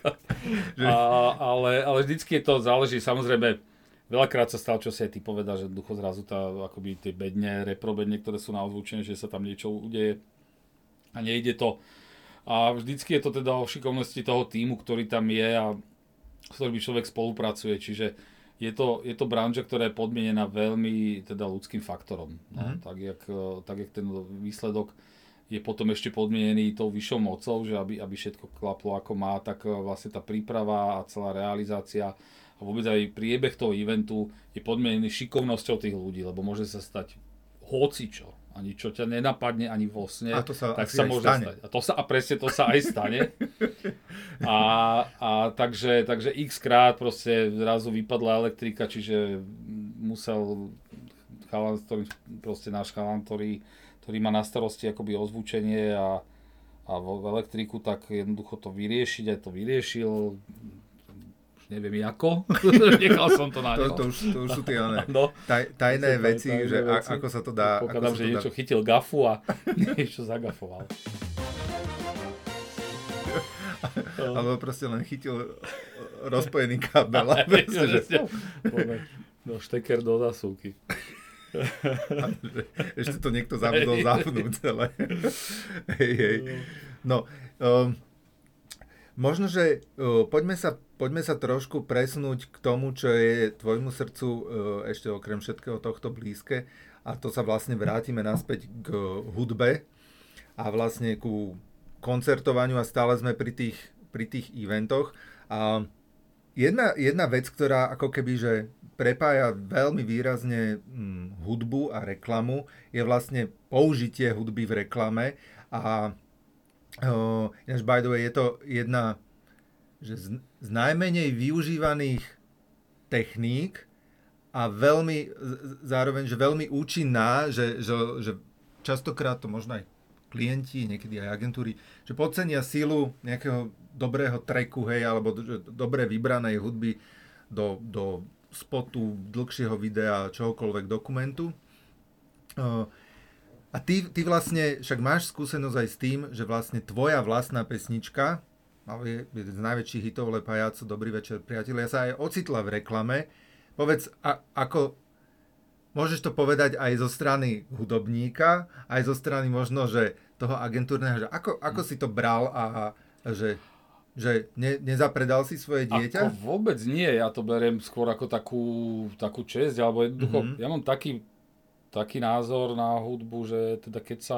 (laughs) a, ale, ale vždycky to záleží, samozrejme, veľakrát sa stalo, čo si aj ty povedal, že ducho zrazu tá, akoby tie bedne, reprobedne, ktoré sú na ozvučenie, že sa tam niečo udeje a nejde to. A vždycky je to teda o šikovnosti toho týmu, ktorý tam je a s ktorým človek spolupracuje, čiže je to, je to branža, ktorá je podmienená veľmi teda ľudským faktorom. No, mm-hmm. tak, jak, tak jak ten výsledok je potom ešte podmienený tou vyššou mocou, že aby, aby všetko klaplo ako má, tak e, vlastne tá príprava a celá realizácia a vôbec aj priebeh toho eventu je podmienený šikovnosťou tých ľudí, lebo môže sa stať hocičo ani čo ťa nenapadne ani vo sne, a to sa tak sa môže stane. stať. A, to sa, a presne to sa aj stane. (laughs) a, a takže, takže x krát proste zrazu vypadla elektrika, čiže musel chalan, ktorý, proste náš chalan, ktorý, ktorý má na starosti akoby ozvučenie a, a v elektriku, tak jednoducho to vyriešiť, aj to vyriešil, neviem ako, (laughs) nechal som to na to, to, už, to už sú tie one, no, taj, tajné to veci, tajné že veci. ako sa to dá. Pokladám, že niečo dá. chytil gafu a (laughs) niečo zagafoval. (laughs) Alebo proste len chytil rozpojený kábel. no, šteker do zasúky. Ešte to niekto zabudol zapnúť celé. hej, hej. No, um, Možno, že uh, poďme, sa, poďme sa trošku presnúť k tomu, čo je tvojmu srdcu uh, ešte okrem všetkého tohto blízke a to sa vlastne vrátime naspäť k hudbe a vlastne ku koncertovaniu a stále sme pri tých, pri tých eventoch. A jedna, jedna vec, ktorá ako keby, že prepája veľmi výrazne hm, hudbu a reklamu, je vlastne použitie hudby v reklame a Uh, ináč, by the way, je to jedna že z, z najmenej využívaných techník a veľmi, zároveň, že veľmi účinná, že, že, že častokrát to možno aj klienti, niekedy aj agentúry, že podcenia sílu nejakého dobrého treku, hej, alebo že dobre vybranej hudby do, do spotu, dlhšieho videa, čohokoľvek dokumentu. Uh, A ty, ty vlastne, však máš skúsenosť aj s tým, že vlastne tvoja vlastná pesnička, ale je jeden z najväčších hitov Lepajaco, Dobrý večer priatelia, sa aj ocitla v reklame. Povedz, a, ako, môžeš to povedať aj zo strany hudobníka, aj zo strany možno, že toho agentúrneho, že ako, ako si to bral a, a že že ne, nezapredal si svoje dieťa? Ako vôbec nie, ja to beriem skôr ako takú, takú česť, alebo jednoducho, mm-hmm. ja mám taký taký názor na hudbu, že teda keď sa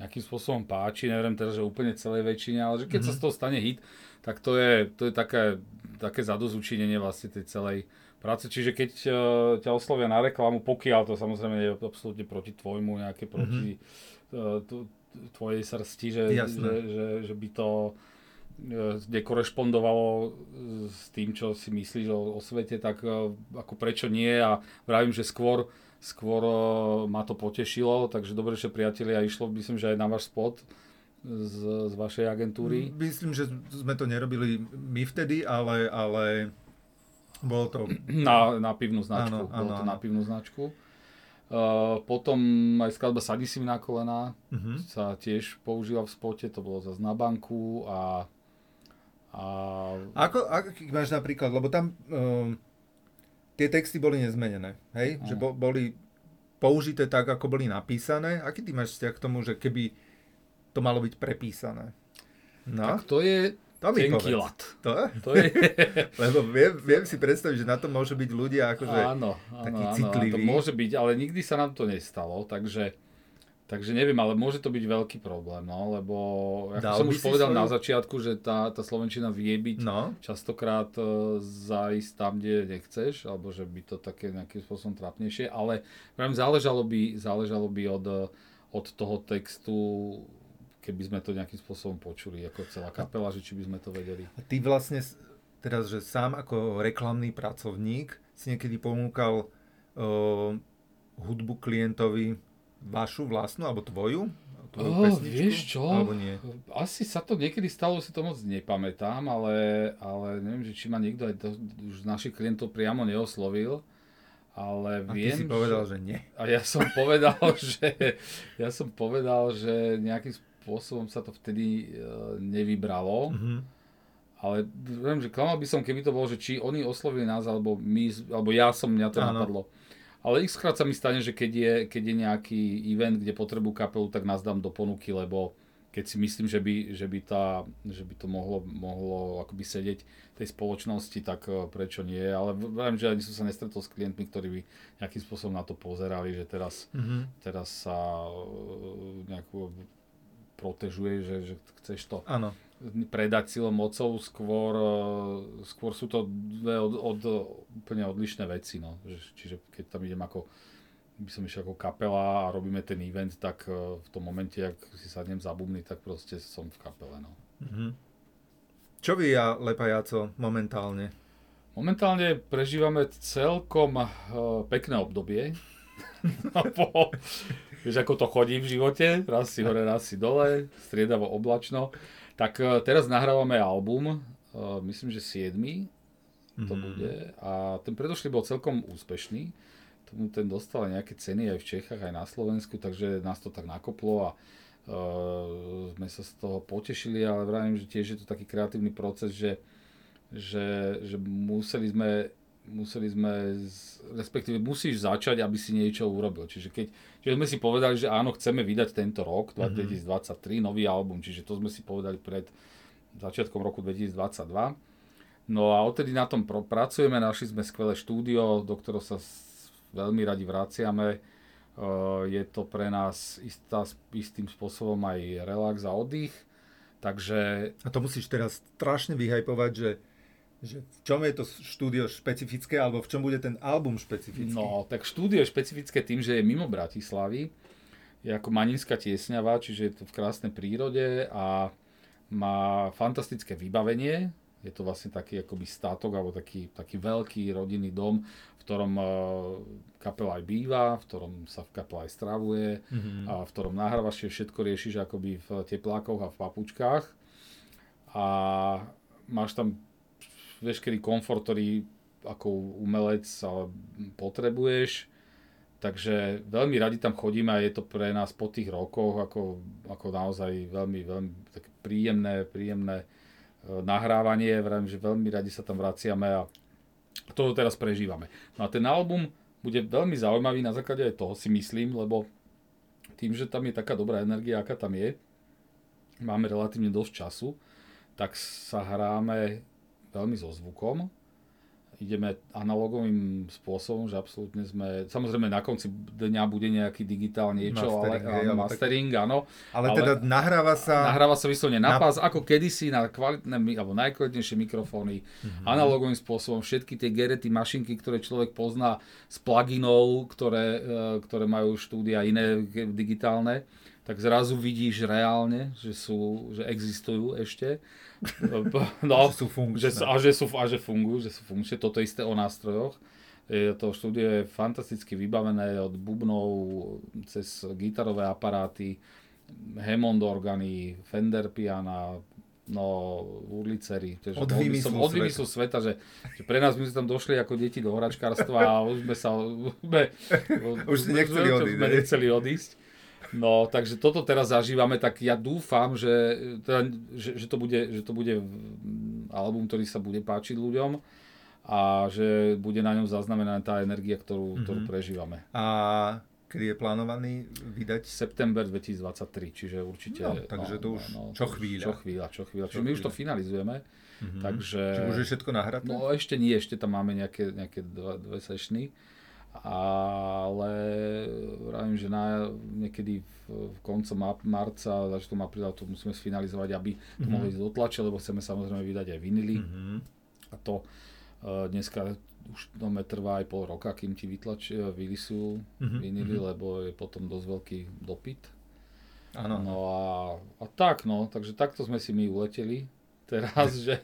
nejakým spôsobom páči, neviem teraz, že úplne celej väčšine, ale že keď mm-hmm. sa z toho stane hit, tak to je, to je také, také zadozučinenie vlastne tej celej práce. Čiže keď uh, ťa oslovia na reklamu, pokiaľ to samozrejme je absolútne proti tvojmu, nejaké proti mm-hmm. uh, tvojej srsti, že, že, že, že by to uh, nekorešpondovalo s tým, čo si myslíš o, o svete, tak uh, ako prečo nie a vravím, že skôr skôr ma to potešilo, takže dobre, že priatelia išlo, myslím, že aj na váš spot z, z vašej agentúry. Myslím, že sme to nerobili my vtedy, ale, ale bolo to... Na, na pivnú značku. Áno, bolo áno, to áno. na pivnú značku. Uh, potom aj skladba Sadí si mi na kolena uh-huh. sa tiež použila v spote, to bolo zase na banku a... a... Ako, ako máš napríklad, lebo tam... Uh, tie texty boli nezmenené, hej? Mm. Že bo, boli použité tak, ako boli napísané. Aký ty máš vzťah k tomu, že keby to malo byť prepísané? No? Tak to je to tenký lat. To? to je... (laughs) Lebo viem, viem si predstaviť, že na to môžu byť ľudia akože áno, áno, takí áno, citliví. to môže byť, ale nikdy sa nám to nestalo, takže Takže neviem, ale môže to byť veľký problém, no, lebo ako som už povedal svoju... na začiatku, že tá, tá Slovenčina vie byť no. častokrát uh, zaísť tam, kde nechceš, alebo že by to také nejakým spôsobom trapnejšie, ale neviem, záležalo by, záležalo by od, od toho textu, keby sme to nejakým spôsobom počuli, ako celá kapela, že či by sme to vedeli. A ty vlastne teraz, že sám ako reklamný pracovník si niekedy ponúkal uh, hudbu klientovi vašu vlastnú, alebo tvoju? Tvoju oh, pesničku? Vieš čo? Alebo nie? Asi sa to niekedy stalo, si to moc nepamätám, ale, ale neviem, že či ma niekto aj už našich klientov priamo neoslovil. Ale a viem, ty si povedal, že, že nie. A ja som povedal, (laughs) že ja som povedal, že nejakým spôsobom sa to vtedy uh, nevybralo. Mm-hmm. Ale viem, že klamal by som, keby to bolo, že či oni oslovili nás, alebo my, alebo ja som, mňa to Áno. napadlo. Ale x krát sa mi stane, že keď je, keď je nejaký event, kde potrebujú kapelu, tak nás dám do ponuky, lebo keď si myslím, že by, že by, tá, že by to mohlo, mohlo akoby sedieť tej spoločnosti, tak eh, prečo nie. Ale viem, že ani som sa nestretol s klientmi, ktorí by nejakým spôsobom na to pozerali, že teraz, mm-hmm. teraz sa eh, nejakú protežuje, že, že chceš to. Áno predať silou mocou, skôr, e, skôr sú to dve od, od, úplne odlišné veci. No. Čiže keď tam idem ako by som išiel ako kapela a robíme ten event, tak e, v tom momente, ak si sadnem za bubny, tak proste som v kapele. No. Mm-hmm. Čo ja Lepajaco momentálne? Momentálne prežívame celkom uh, pekné obdobie. (laughs) po, vieš, ako to chodí v živote, raz si hore, raz si dole, striedavo oblačno. Tak e, teraz nahrávame album, e, myslím, že 7. to mm. bude. A ten predošlý bol celkom úspešný. Ten dostal nejaké ceny aj v Čechách, aj na Slovensku, takže nás to tak nakoplo a uh, sme sa z toho potešili, ale vravím, že tiež je to taký kreatívny proces, že, že, že museli sme museli sme, respektíve musíš začať, aby si niečo urobil. Čiže keď čiže sme si povedali, že áno, chceme vydať tento rok, 2023, mm-hmm. nový album, čiže to sme si povedali pred začiatkom roku 2022. No a odtedy na tom pracujeme, našli sme skvelé štúdio, do ktorého sa veľmi radi vraciame. Je to pre nás istá, istým spôsobom aj relax a oddych. Takže... A to musíš teraz strašne vyhajpovať, že že v čom je to štúdio špecifické, alebo v čom bude ten album špecifický? No, tak štúdio je špecifické tým, že je mimo Bratislavy, je ako Maninská tiesňava, čiže je to v krásnej prírode a má fantastické vybavenie. Je to vlastne taký akoby státok, alebo taký, taký veľký rodinný dom, v ktorom uh, kapela aj býva, v ktorom sa v kapela aj stravuje, mm-hmm. a v ktorom nahrávaš, všetko riešiš akoby v teplákoch a v papučkách. A máš tam veškerý komfort, ktorý ako umelec potrebuješ. Takže veľmi radi tam chodíme a je to pre nás po tých rokoch ako, ako naozaj veľmi, veľmi tak príjemné, príjemné uh, nahrávanie. Vravím, že veľmi radi sa tam vraciame a toto teraz prežívame. No a ten album bude veľmi zaujímavý na základe aj toho si myslím, lebo tým, že tam je taká dobrá energia, aká tam je, máme relatívne dosť času, tak sa hráme veľmi so zvukom, ideme analogovým spôsobom, že absolútne sme, samozrejme na konci dňa bude nejaký digitál niečo, mastering, ale, ale mastering, tak, áno. Ale, ale teda nahráva sa... Nahráva sa vyslovene na, na pás, ako kedysi na kvalitné, alebo najkvalitnejšie mikrofóny, mm-hmm. analogovým spôsobom, všetky tie gerety, mašinky, ktoré človek pozná z pluginov, ktoré, e, ktoré majú štúdia iné digitálne, tak zrazu vidíš reálne, že, sú, že existujú ešte (laughs) No, že sú funkčné. Že, a, že sú, a že fungujú, že sú funkčné. Toto isté o nástrojoch. Je, to štúdio je fantasticky vybavené od bubnov cez gitarové aparáty, Hammond organy, Fender piana, no, urlicery. Od vymyslu, od vymyslu sveta, že, že pre nás my sme tam došli ako deti do hračkárstva a už sme sa... Sme, (laughs) už ste nechceli odísť. Sme nechceli odísť. No, takže toto teraz zažívame, tak ja dúfam, že, teda, že, že, to bude, že to bude album, ktorý sa bude páčiť ľuďom a že bude na ňom zaznamenaná tá energia, ktorú, mm-hmm. ktorú prežívame. A kedy je plánovaný vydať? September 2023, čiže určite... No, takže no, to už no, čo chvíľa. Čo chvíľa, čo chvíľa. Čiže my už to finalizujeme. Mm-hmm. Takže... Čiže už je všetko nahraté? No ešte nie, ešte tam máme nejaké, nejaké dva, dve sešny ale vravím, že na, niekedy v, v koncom marca, začiatkom apríla to musíme sfinalizovať, aby to mm-hmm. mohli ísť do tlače, lebo chceme samozrejme vydať aj vinily. Mm-hmm. A to uh, dneska už to trvá aj pol roka, kým ti vytlač, vylisujú mm-hmm. vinily, mm-hmm. lebo je potom dosť veľký dopyt. Ano. No a, a tak, no, takže takto sme si my uleteli teraz, (laughs) že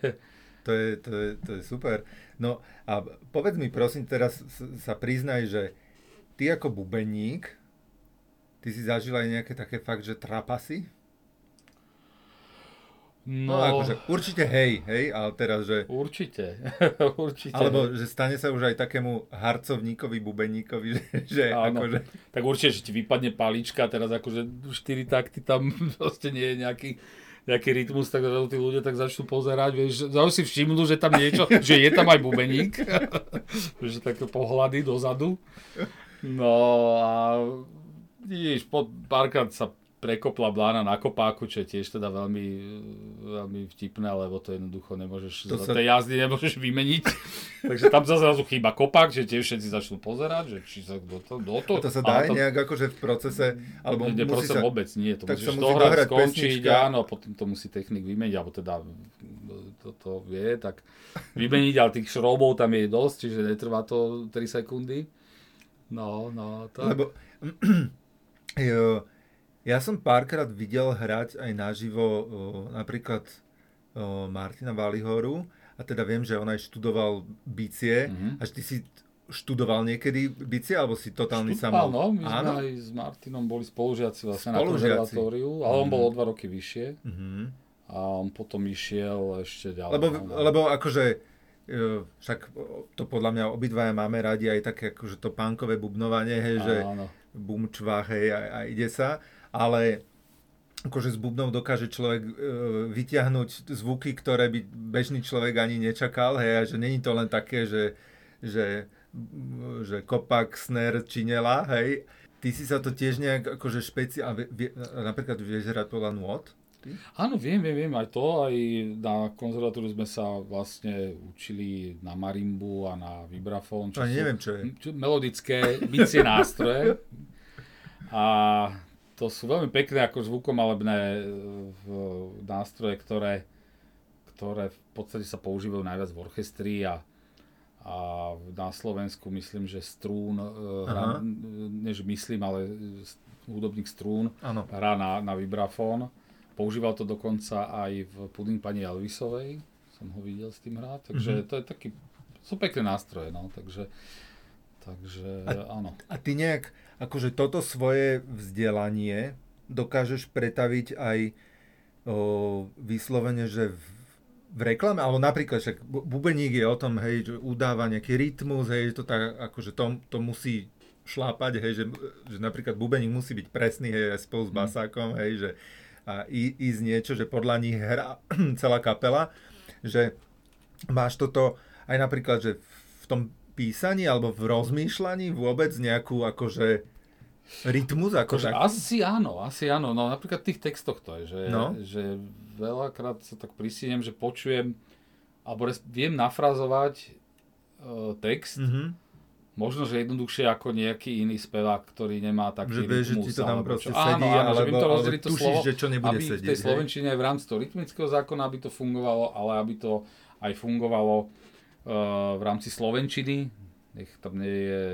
to je, to, je, to je super. No a povedz mi prosím, teraz sa priznaj, že ty ako bubeník, ty si zažil aj nejaké také fakt, že trapasy? No, no akože určite hej, hej, ale teraz, že... Určite, (laughs) určite. Alebo, že stane sa už aj takému harcovníkovi, bubeníkovi, (laughs) že, že Áno. akože... Tak určite, že ti vypadne palička, teraz akože 4 takty tam (laughs) proste nie je nejaký nejaký rytmus, tak tí ľudia tak začnú pozerať, vieš, zaujímavé si všimnú, že tam niečo, že je tam aj bubeník, (laughs) že takto pohľady dozadu. No a vidíš, po párkrát sa prekopla blána na kopáku, čo je tiež teda veľmi, veľmi vtipné, lebo to jednoducho nemôžeš, to sa... tej jazdy nemôžeš vymeniť. (laughs) Takže tam zrazu chýba kopák, že tiež všetci začnú pozerať, že či sa kto to, kto to... A to sa dá to... nejak akože v procese, alebo nie, musí sa... vôbec nie, to tak musíš dohrať, skončiť, pesnička. áno, potom to musí technik vymeniť, alebo teda to, to vie, tak vymeniť, ale tých šroubov tam je dosť, čiže netrvá to 3 sekundy. No, no, to... Lebo, (clears throat) jo, ja som párkrát videl hrať aj naživo o, napríklad o, Martina Valihoru a teda viem, že on aj študoval bicie. Mm-hmm. Až ty si študoval niekedy bicie, alebo si totálny samo? no, my Áno? sme aj s Martinom boli spolužiaci vlastne spolužiaci. na konzervatóriu, ale mm-hmm. on bol mhm. o dva roky vyššie. Mm-hmm. A on potom išiel ešte ďalej. Lebo, no, lebo akože e, však to podľa mňa obidvaja máme radi aj také akože to punkové bubnovanie, hej, že bum čvách, hej, a, a ide sa ale akože z bubnov dokáže človek e, vyťahnuť zvuky, ktoré by bežný človek ani nečakal, hej, a že není to len také, že, že, že kopak, snare, činela, hej. Ty si sa to tiež nejak akože špeciálne, napríklad vieš hrať podľa nôd? Áno, viem, viem, viem aj to. Aj na konzervatóriu sme sa vlastne učili na marimbu a na vibrafón. Čo neviem, čo je. Čo, melodické bicie nástroje. A to sú veľmi pekné ako zvukomalebné e, nástroje, ktoré, ktoré v podstate sa používajú najviac v orchestri a, a na Slovensku myslím, že strún, e, hra, než myslím, ale hudobník strún ano. hrá na, na vibrafón. Používal to dokonca aj v Puding pani Elvisovej, som ho videl s tým hrať, takže mm-hmm. to je taký, sú pekné nástroje, no, takže, takže a, áno. A ty nejak, akože toto svoje vzdelanie dokážeš pretaviť aj o, vyslovene, že v, v reklame, alebo napríklad však bubeník je o tom, hej, že udáva nejaký rytmus, hej, to tak, akože to, to musí šlápať, hej, že, že napríklad bubeník musí byť presný, hej, spolu s mhm. basákom, hej, že a ísť niečo, že podľa nich hrá (clears throat) celá kapela, že máš toto aj napríklad, že v tom písaní alebo v rozmýšľaní vôbec nejakú akože rytmus? Akože, asi áno, asi áno. No napríklad v tých textoch to je, že, no. že veľakrát sa tak prisíniem, že počujem alebo viem nafrazovať uh, text mm-hmm Možno, že jednoduchšie ako nejaký iný spevák, ktorý nemá taký že rytmus. Že ti to tam proste čo. sedí, áno, áno, alebo, že to alebo to tušíš, slovo, že čo nebude aby sedieť. v tej Slovenčine aj v rámci toho rytmického zákona, aby to fungovalo, ale aby to aj fungovalo v rámci Slovenčiny. Nech tam nie je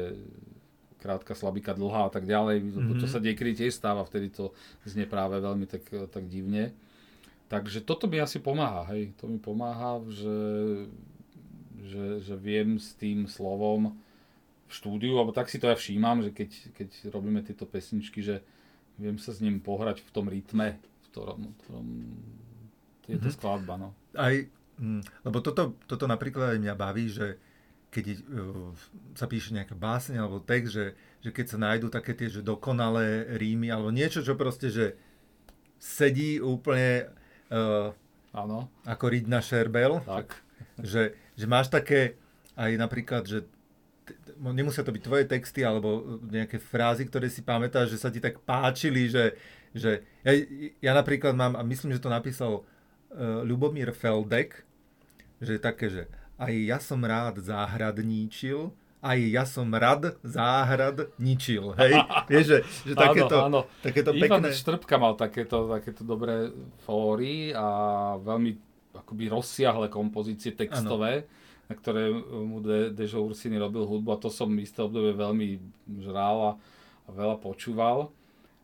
krátka slabika dlhá a tak ďalej. Mm-hmm. To sa niekedy tiež stáva, vtedy to znie práve veľmi tak, tak divne. Takže toto mi asi pomáha, hej. To mi pomáha, že, že, že viem s tým slovom štúdiu, alebo tak si to ja všímam, že keď, keď robíme tieto pesničky, že viem sa s ním pohrať v tom rytme, v ktorom, v ktorom je to mm-hmm. skladba. No. Aj, lebo toto, toto napríklad aj mňa baví, že keď uh, sa píše nejaká básne alebo text, že, že keď sa nájdú také tie že dokonalé rímy alebo niečo, čo proste, že sedí úplne uh, Áno. ako riť na šerbel. Tak. Že, že máš také aj napríklad, že nemusia to byť tvoje texty alebo nejaké frázy, ktoré si pamätáš, že sa ti tak páčili, že, že ja, ja napríklad mám, a myslím, že to napísal Ľubomír Feldek, že také, že aj ja som rád záhradníčil, aj ja som rad záhrad ničil. Hej? (laughs) Vieš, že, že takéto, áno, áno. takéto Ivan pekné... Štrbka mal takéto, takéto dobré fóry a veľmi akoby rozsiahle kompozície textové. Áno na ktoré mu De, Dežo Ursiny robil hudbu a to som isté obdobie veľmi žrál a, a veľa počúval.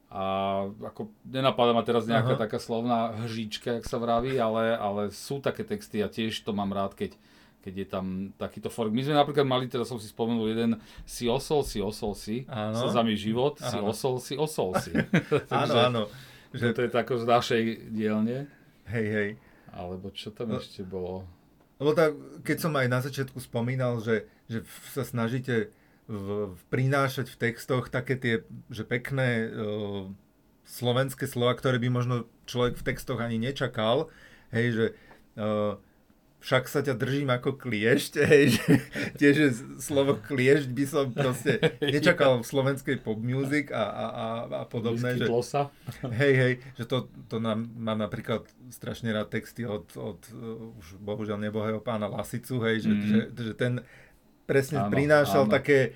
A ako nenapadá ma teraz nejaká Aha. taká slovná hříčka, jak sa vraví, ale, ale sú také texty a tiež to mám rád, keď, keď je tam takýto fork. My sme napríklad mali, teda som si spomenul jeden si osol, si osol si, sa za mi život, si osol, si osol si. (laughs) áno, áno. Že... To je tako z našej dielne. Hej, hej. Alebo čo tam no. ešte bolo? Lebo tak, keď som aj na začiatku spomínal, že, že sa snažíte v, v, prinášať v textoch také tie, že pekné uh, slovenské slova, ktoré by možno človek v textoch ani nečakal, hej, že uh, však sa ťa držím ako kliešť, (laughs) hej, že tiež slovo kliešť by som proste (laughs) nečakal v slovenskej pop music a, a, a, a podobné. Že, sa. Hej, hej, že to, to nám, mám napríklad strašne rád texty od, od uh, už bohužiaľ nebohého pána Lasicu, hej, že, mm. že, že ten presne áno, prinášal áno. také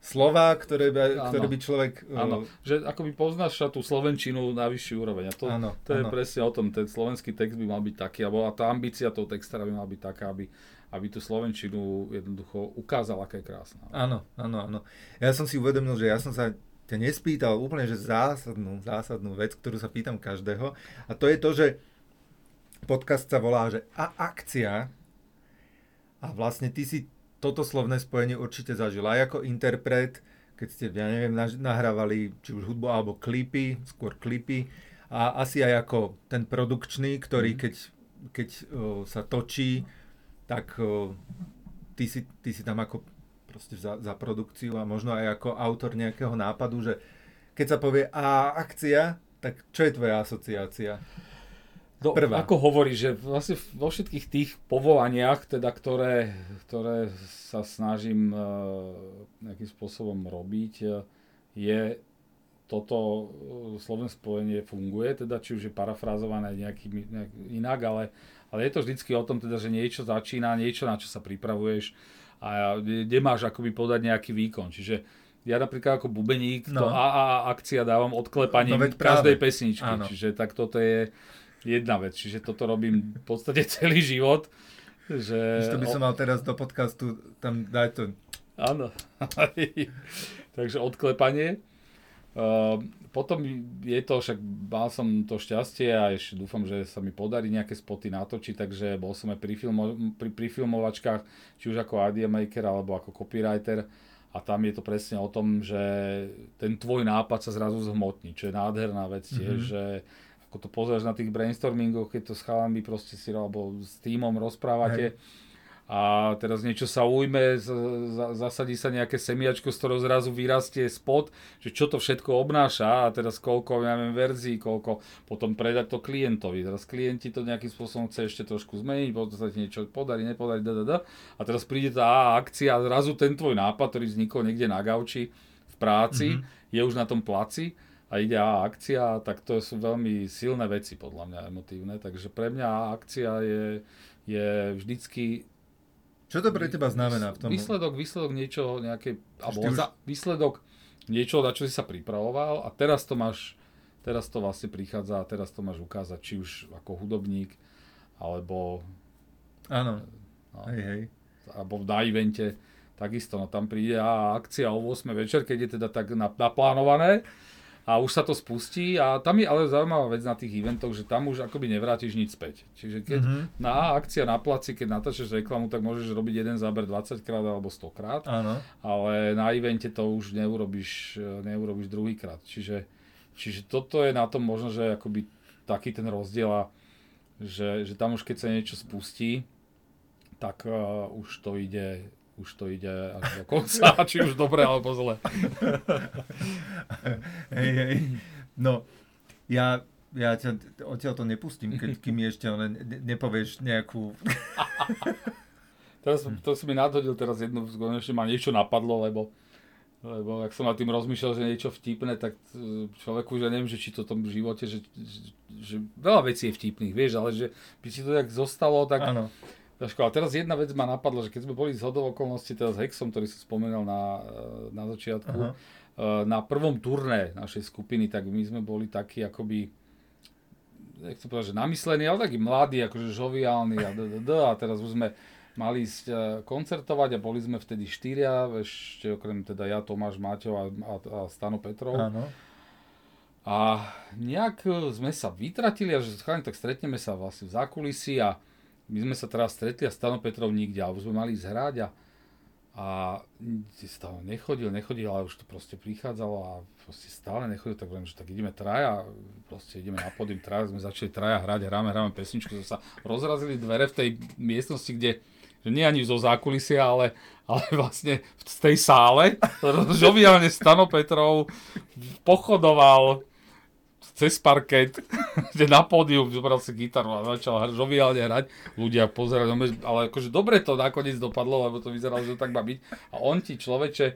slova, ktoré by, ktoré by človek... Áno, uh... že akoby poznáš tú slovenčinu na vyšší úroveň. A to, áno, to je áno. presne o tom, ten slovenský text by mal byť taký, alebo tá ambícia toho textera by mala byť taká, aby, aby tú slovenčinu jednoducho ukázala, aká je krásna. Áno, áno, áno. Ja som si uvedomil, že ja som sa ťa nespýtal úplne, že zásadnú, zásadnú vec, ktorú sa pýtam každého. A to je to, že podcast sa volá, že a akcia a vlastne ty si toto slovné spojenie určite zažil aj ako interpret, keď ste, ja neviem, nahrávali či už hudbu alebo klipy, skôr klipy a asi aj ako ten produkčný, ktorý mm. keď, keď uh, sa točí, tak uh, ty, si, ty si tam ako proste za, za produkciu a možno aj ako autor nejakého nápadu, že keď sa povie a akcia, tak čo je tvoja asociácia? No, Prvá. Ako hovorí, že vlastne vo všetkých tých povolaniach, teda, ktoré, ktoré sa snažím uh, nejakým spôsobom robiť, uh, je toto uh, slovné spojenie funguje, teda či už je parafrázované nejaký, nejak inak, ale, ale je to vždycky o tom, teda, že niečo začína, niečo, na čo sa pripravuješ a nemáš akoby podať nejaký výkon. Čiže ja napríklad ako bubeník no. to AA akcia dávam odklepaním no, každej pesničky. Áno. Čiže tak toto je jedna vec. Čiže toto robím v podstate (laughs) celý život. Že... to by som mal teraz do podcastu tam dať to. Áno. (laughs) Takže odklepanie. Uh, potom je to, však mal som to šťastie a ešte dúfam, že sa mi podarí nejaké spoty natočiť, takže bol som aj pri, filmo, pri, pri filmovačkách, či už ako idea maker alebo ako copywriter a tam je to presne o tom, že ten tvoj nápad sa zrazu zhmotní, čo je nádherná vec tiež, mm-hmm. že ako to pozeráš na tých brainstormingoch, keď to s chalami proste si alebo s týmom rozprávate Hej. a teraz niečo sa ujme, zasadí sa nejaké semiačko, z ktorého zrazu vyrastie spod, že čo to všetko obnáša a teraz koľko, ja neviem, verzií, koľko potom predať to klientovi. Teraz klienti to nejakým spôsobom chce ešte trošku zmeniť, potom sa ti niečo podarí, nepodarí, da, da, da. A teraz príde tá akcia a zrazu ten tvoj nápad, ktorý vznikol niekde na gauči v práci, mm-hmm. je už na tom placi a ide A akcia, tak to sú veľmi silné veci podľa mňa emotívne. Takže pre mňa A akcia je, je vždycky čo to pre teba znamená v tom? Výsledok, výsledok niečo, nejaké, alebo už... za, výsledok niečo, na čo si sa pripravoval a teraz to máš, teraz to vlastne prichádza a teraz to máš ukázať, či už ako hudobník, alebo... Áno, no, hej, hej. Alebo na evente, takisto, no tam príde a akcia o 8 večer, keď je teda tak naplánované, a už sa to spustí a tam je ale zaujímavá vec na tých eventoch, že tam už akoby nevrátiš nič späť. Čiže keď mm-hmm. na akcia na placi, keď natáčaš reklamu, tak môžeš robiť jeden záber 20 krát alebo 100 krát, Áno. ale na evente to už neurobiš, neurobiš druhý krát. Čiže, čiže toto je na tom možno, že akoby taký ten rozdiel a že, že tam už keď sa niečo spustí, tak uh, už to ide už to ide až do konca, (laughs) či už dobre alebo zle. (laughs) hej, hej. No, ja, ja ťa odtiaľ to nepustím, keď, kým ešte ne, nepovieš nejakú... (laughs) teraz, to si mi nadhodil teraz jednu, konečne ma niečo napadlo, lebo lebo ak som nad tým rozmýšľal, že niečo vtipné, tak e, človeku, že neviem, že či to v tom živote, že, že, že veľa vecí je vtipných, vieš, ale že by si to tak zostalo, tak ano. Daško, ale teraz jedna vec ma napadla, že keď sme boli z hodov okolností teraz s Hexom, ktorý si spomenal na, eh, na začiatku, uh-huh. na prvom turné našej skupiny, tak my sme boli takí akoby nechcem povedať, že namyslení, ale takí mladí, akože žoviálni a, d, d, d, a teraz už sme mali ísť eh, koncertovať a boli sme vtedy štyria, ešte okrem teda ja, Tomáš, Maťo a, a, a Stano Petrov. Áno. A nejak sme sa vytratili a že tak stretneme sa vlastne v zákulisí a my sme sa teraz stretli a Stano Petrov nikde, alebo sme mali ísť a, a stále nechodil, nechodil, ale už to proste prichádzalo a proste stále nechodil, tak viem, že tak ideme traja, proste ideme na podým traja, sme začali traja hrať, hráme, hráme pesničku, sme sa rozrazili dvere v tej miestnosti, kde že nie ani zo zákulisia, ale, ale vlastne z tej sále, (laughs) žoviálne Stano Petrov pochodoval cez parket, (laughs) že na pódium zobral si gitaru a začal žoviálne hrať. Ľudia pozerali, ale akože dobre to nakoniec dopadlo, lebo to vyzeralo, že to tak má byť. A on ti človeče,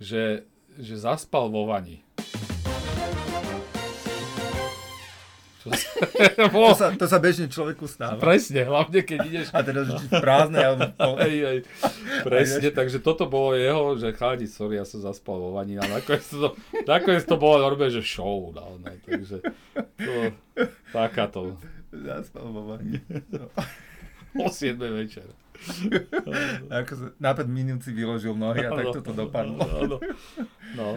že, že zaspal vo vani. (laughs) to, sa, to sa bežne človeku stáva. Presne, hlavne keď ideš... A teda že prázdne. Ale... hej, hej, presne, takže toto bolo jeho, že chalani, sorry, ja som zaspal vo vani, ale nakoniec to, nakoniec to bolo normálne, že show, no, no, takže to, takáto. Zaspal vo vani. No. (laughs) O 7 večer. (laughs) Ako na 5 minút si vyložil nohy a tak toto dopadlo. No, no, no.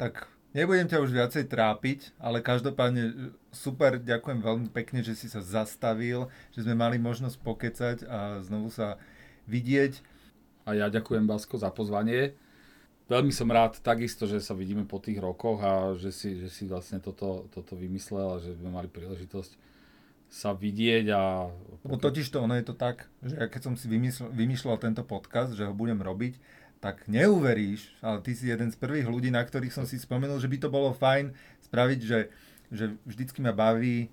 Tak Nebudem ťa už viacej trápiť, ale každopádne e, super, ďakujem veľmi pekne, že si sa zastavil, že sme mali možnosť pokecať a znovu sa vidieť. A ja ďakujem Basko za pozvanie. Veľmi som rád takisto, že sa vidíme po tých rokoch a že si, že si vlastne toto, toto vymyslel a že sme mali príležitosť sa vidieť a... Lebo totiž to, ono je to tak, že ja keď som si vymyslel, vymýšľal tento podcast, že ho budem robiť, tak neuveríš, ale ty si jeden z prvých ľudí, na ktorých som si spomenul, že by to bolo fajn spraviť, že, že vždycky ma baví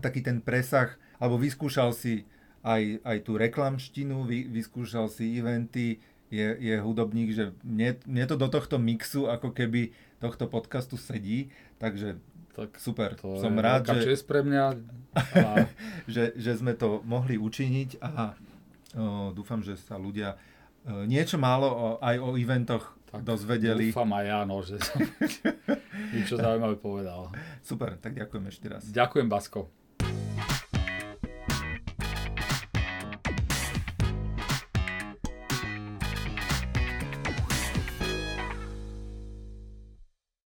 taký ten presah, alebo vyskúšal si aj, aj tú reklamštinu, vy, vyskúšal si eventy, je, je hudobník, že mne, mne to do tohto mixu ako keby tohto podcastu sedí, takže tak super. To som rád, že, pre mňa. A... (laughs) že, že sme to mohli učiniť a o, dúfam, že sa ľudia niečo málo o, aj o eventoch tak dozvedeli. Dúfam aj ja, no, že som (laughs) niečo zaujímavé povedal. Super, tak ďakujem ešte raz. Ďakujem, Basko.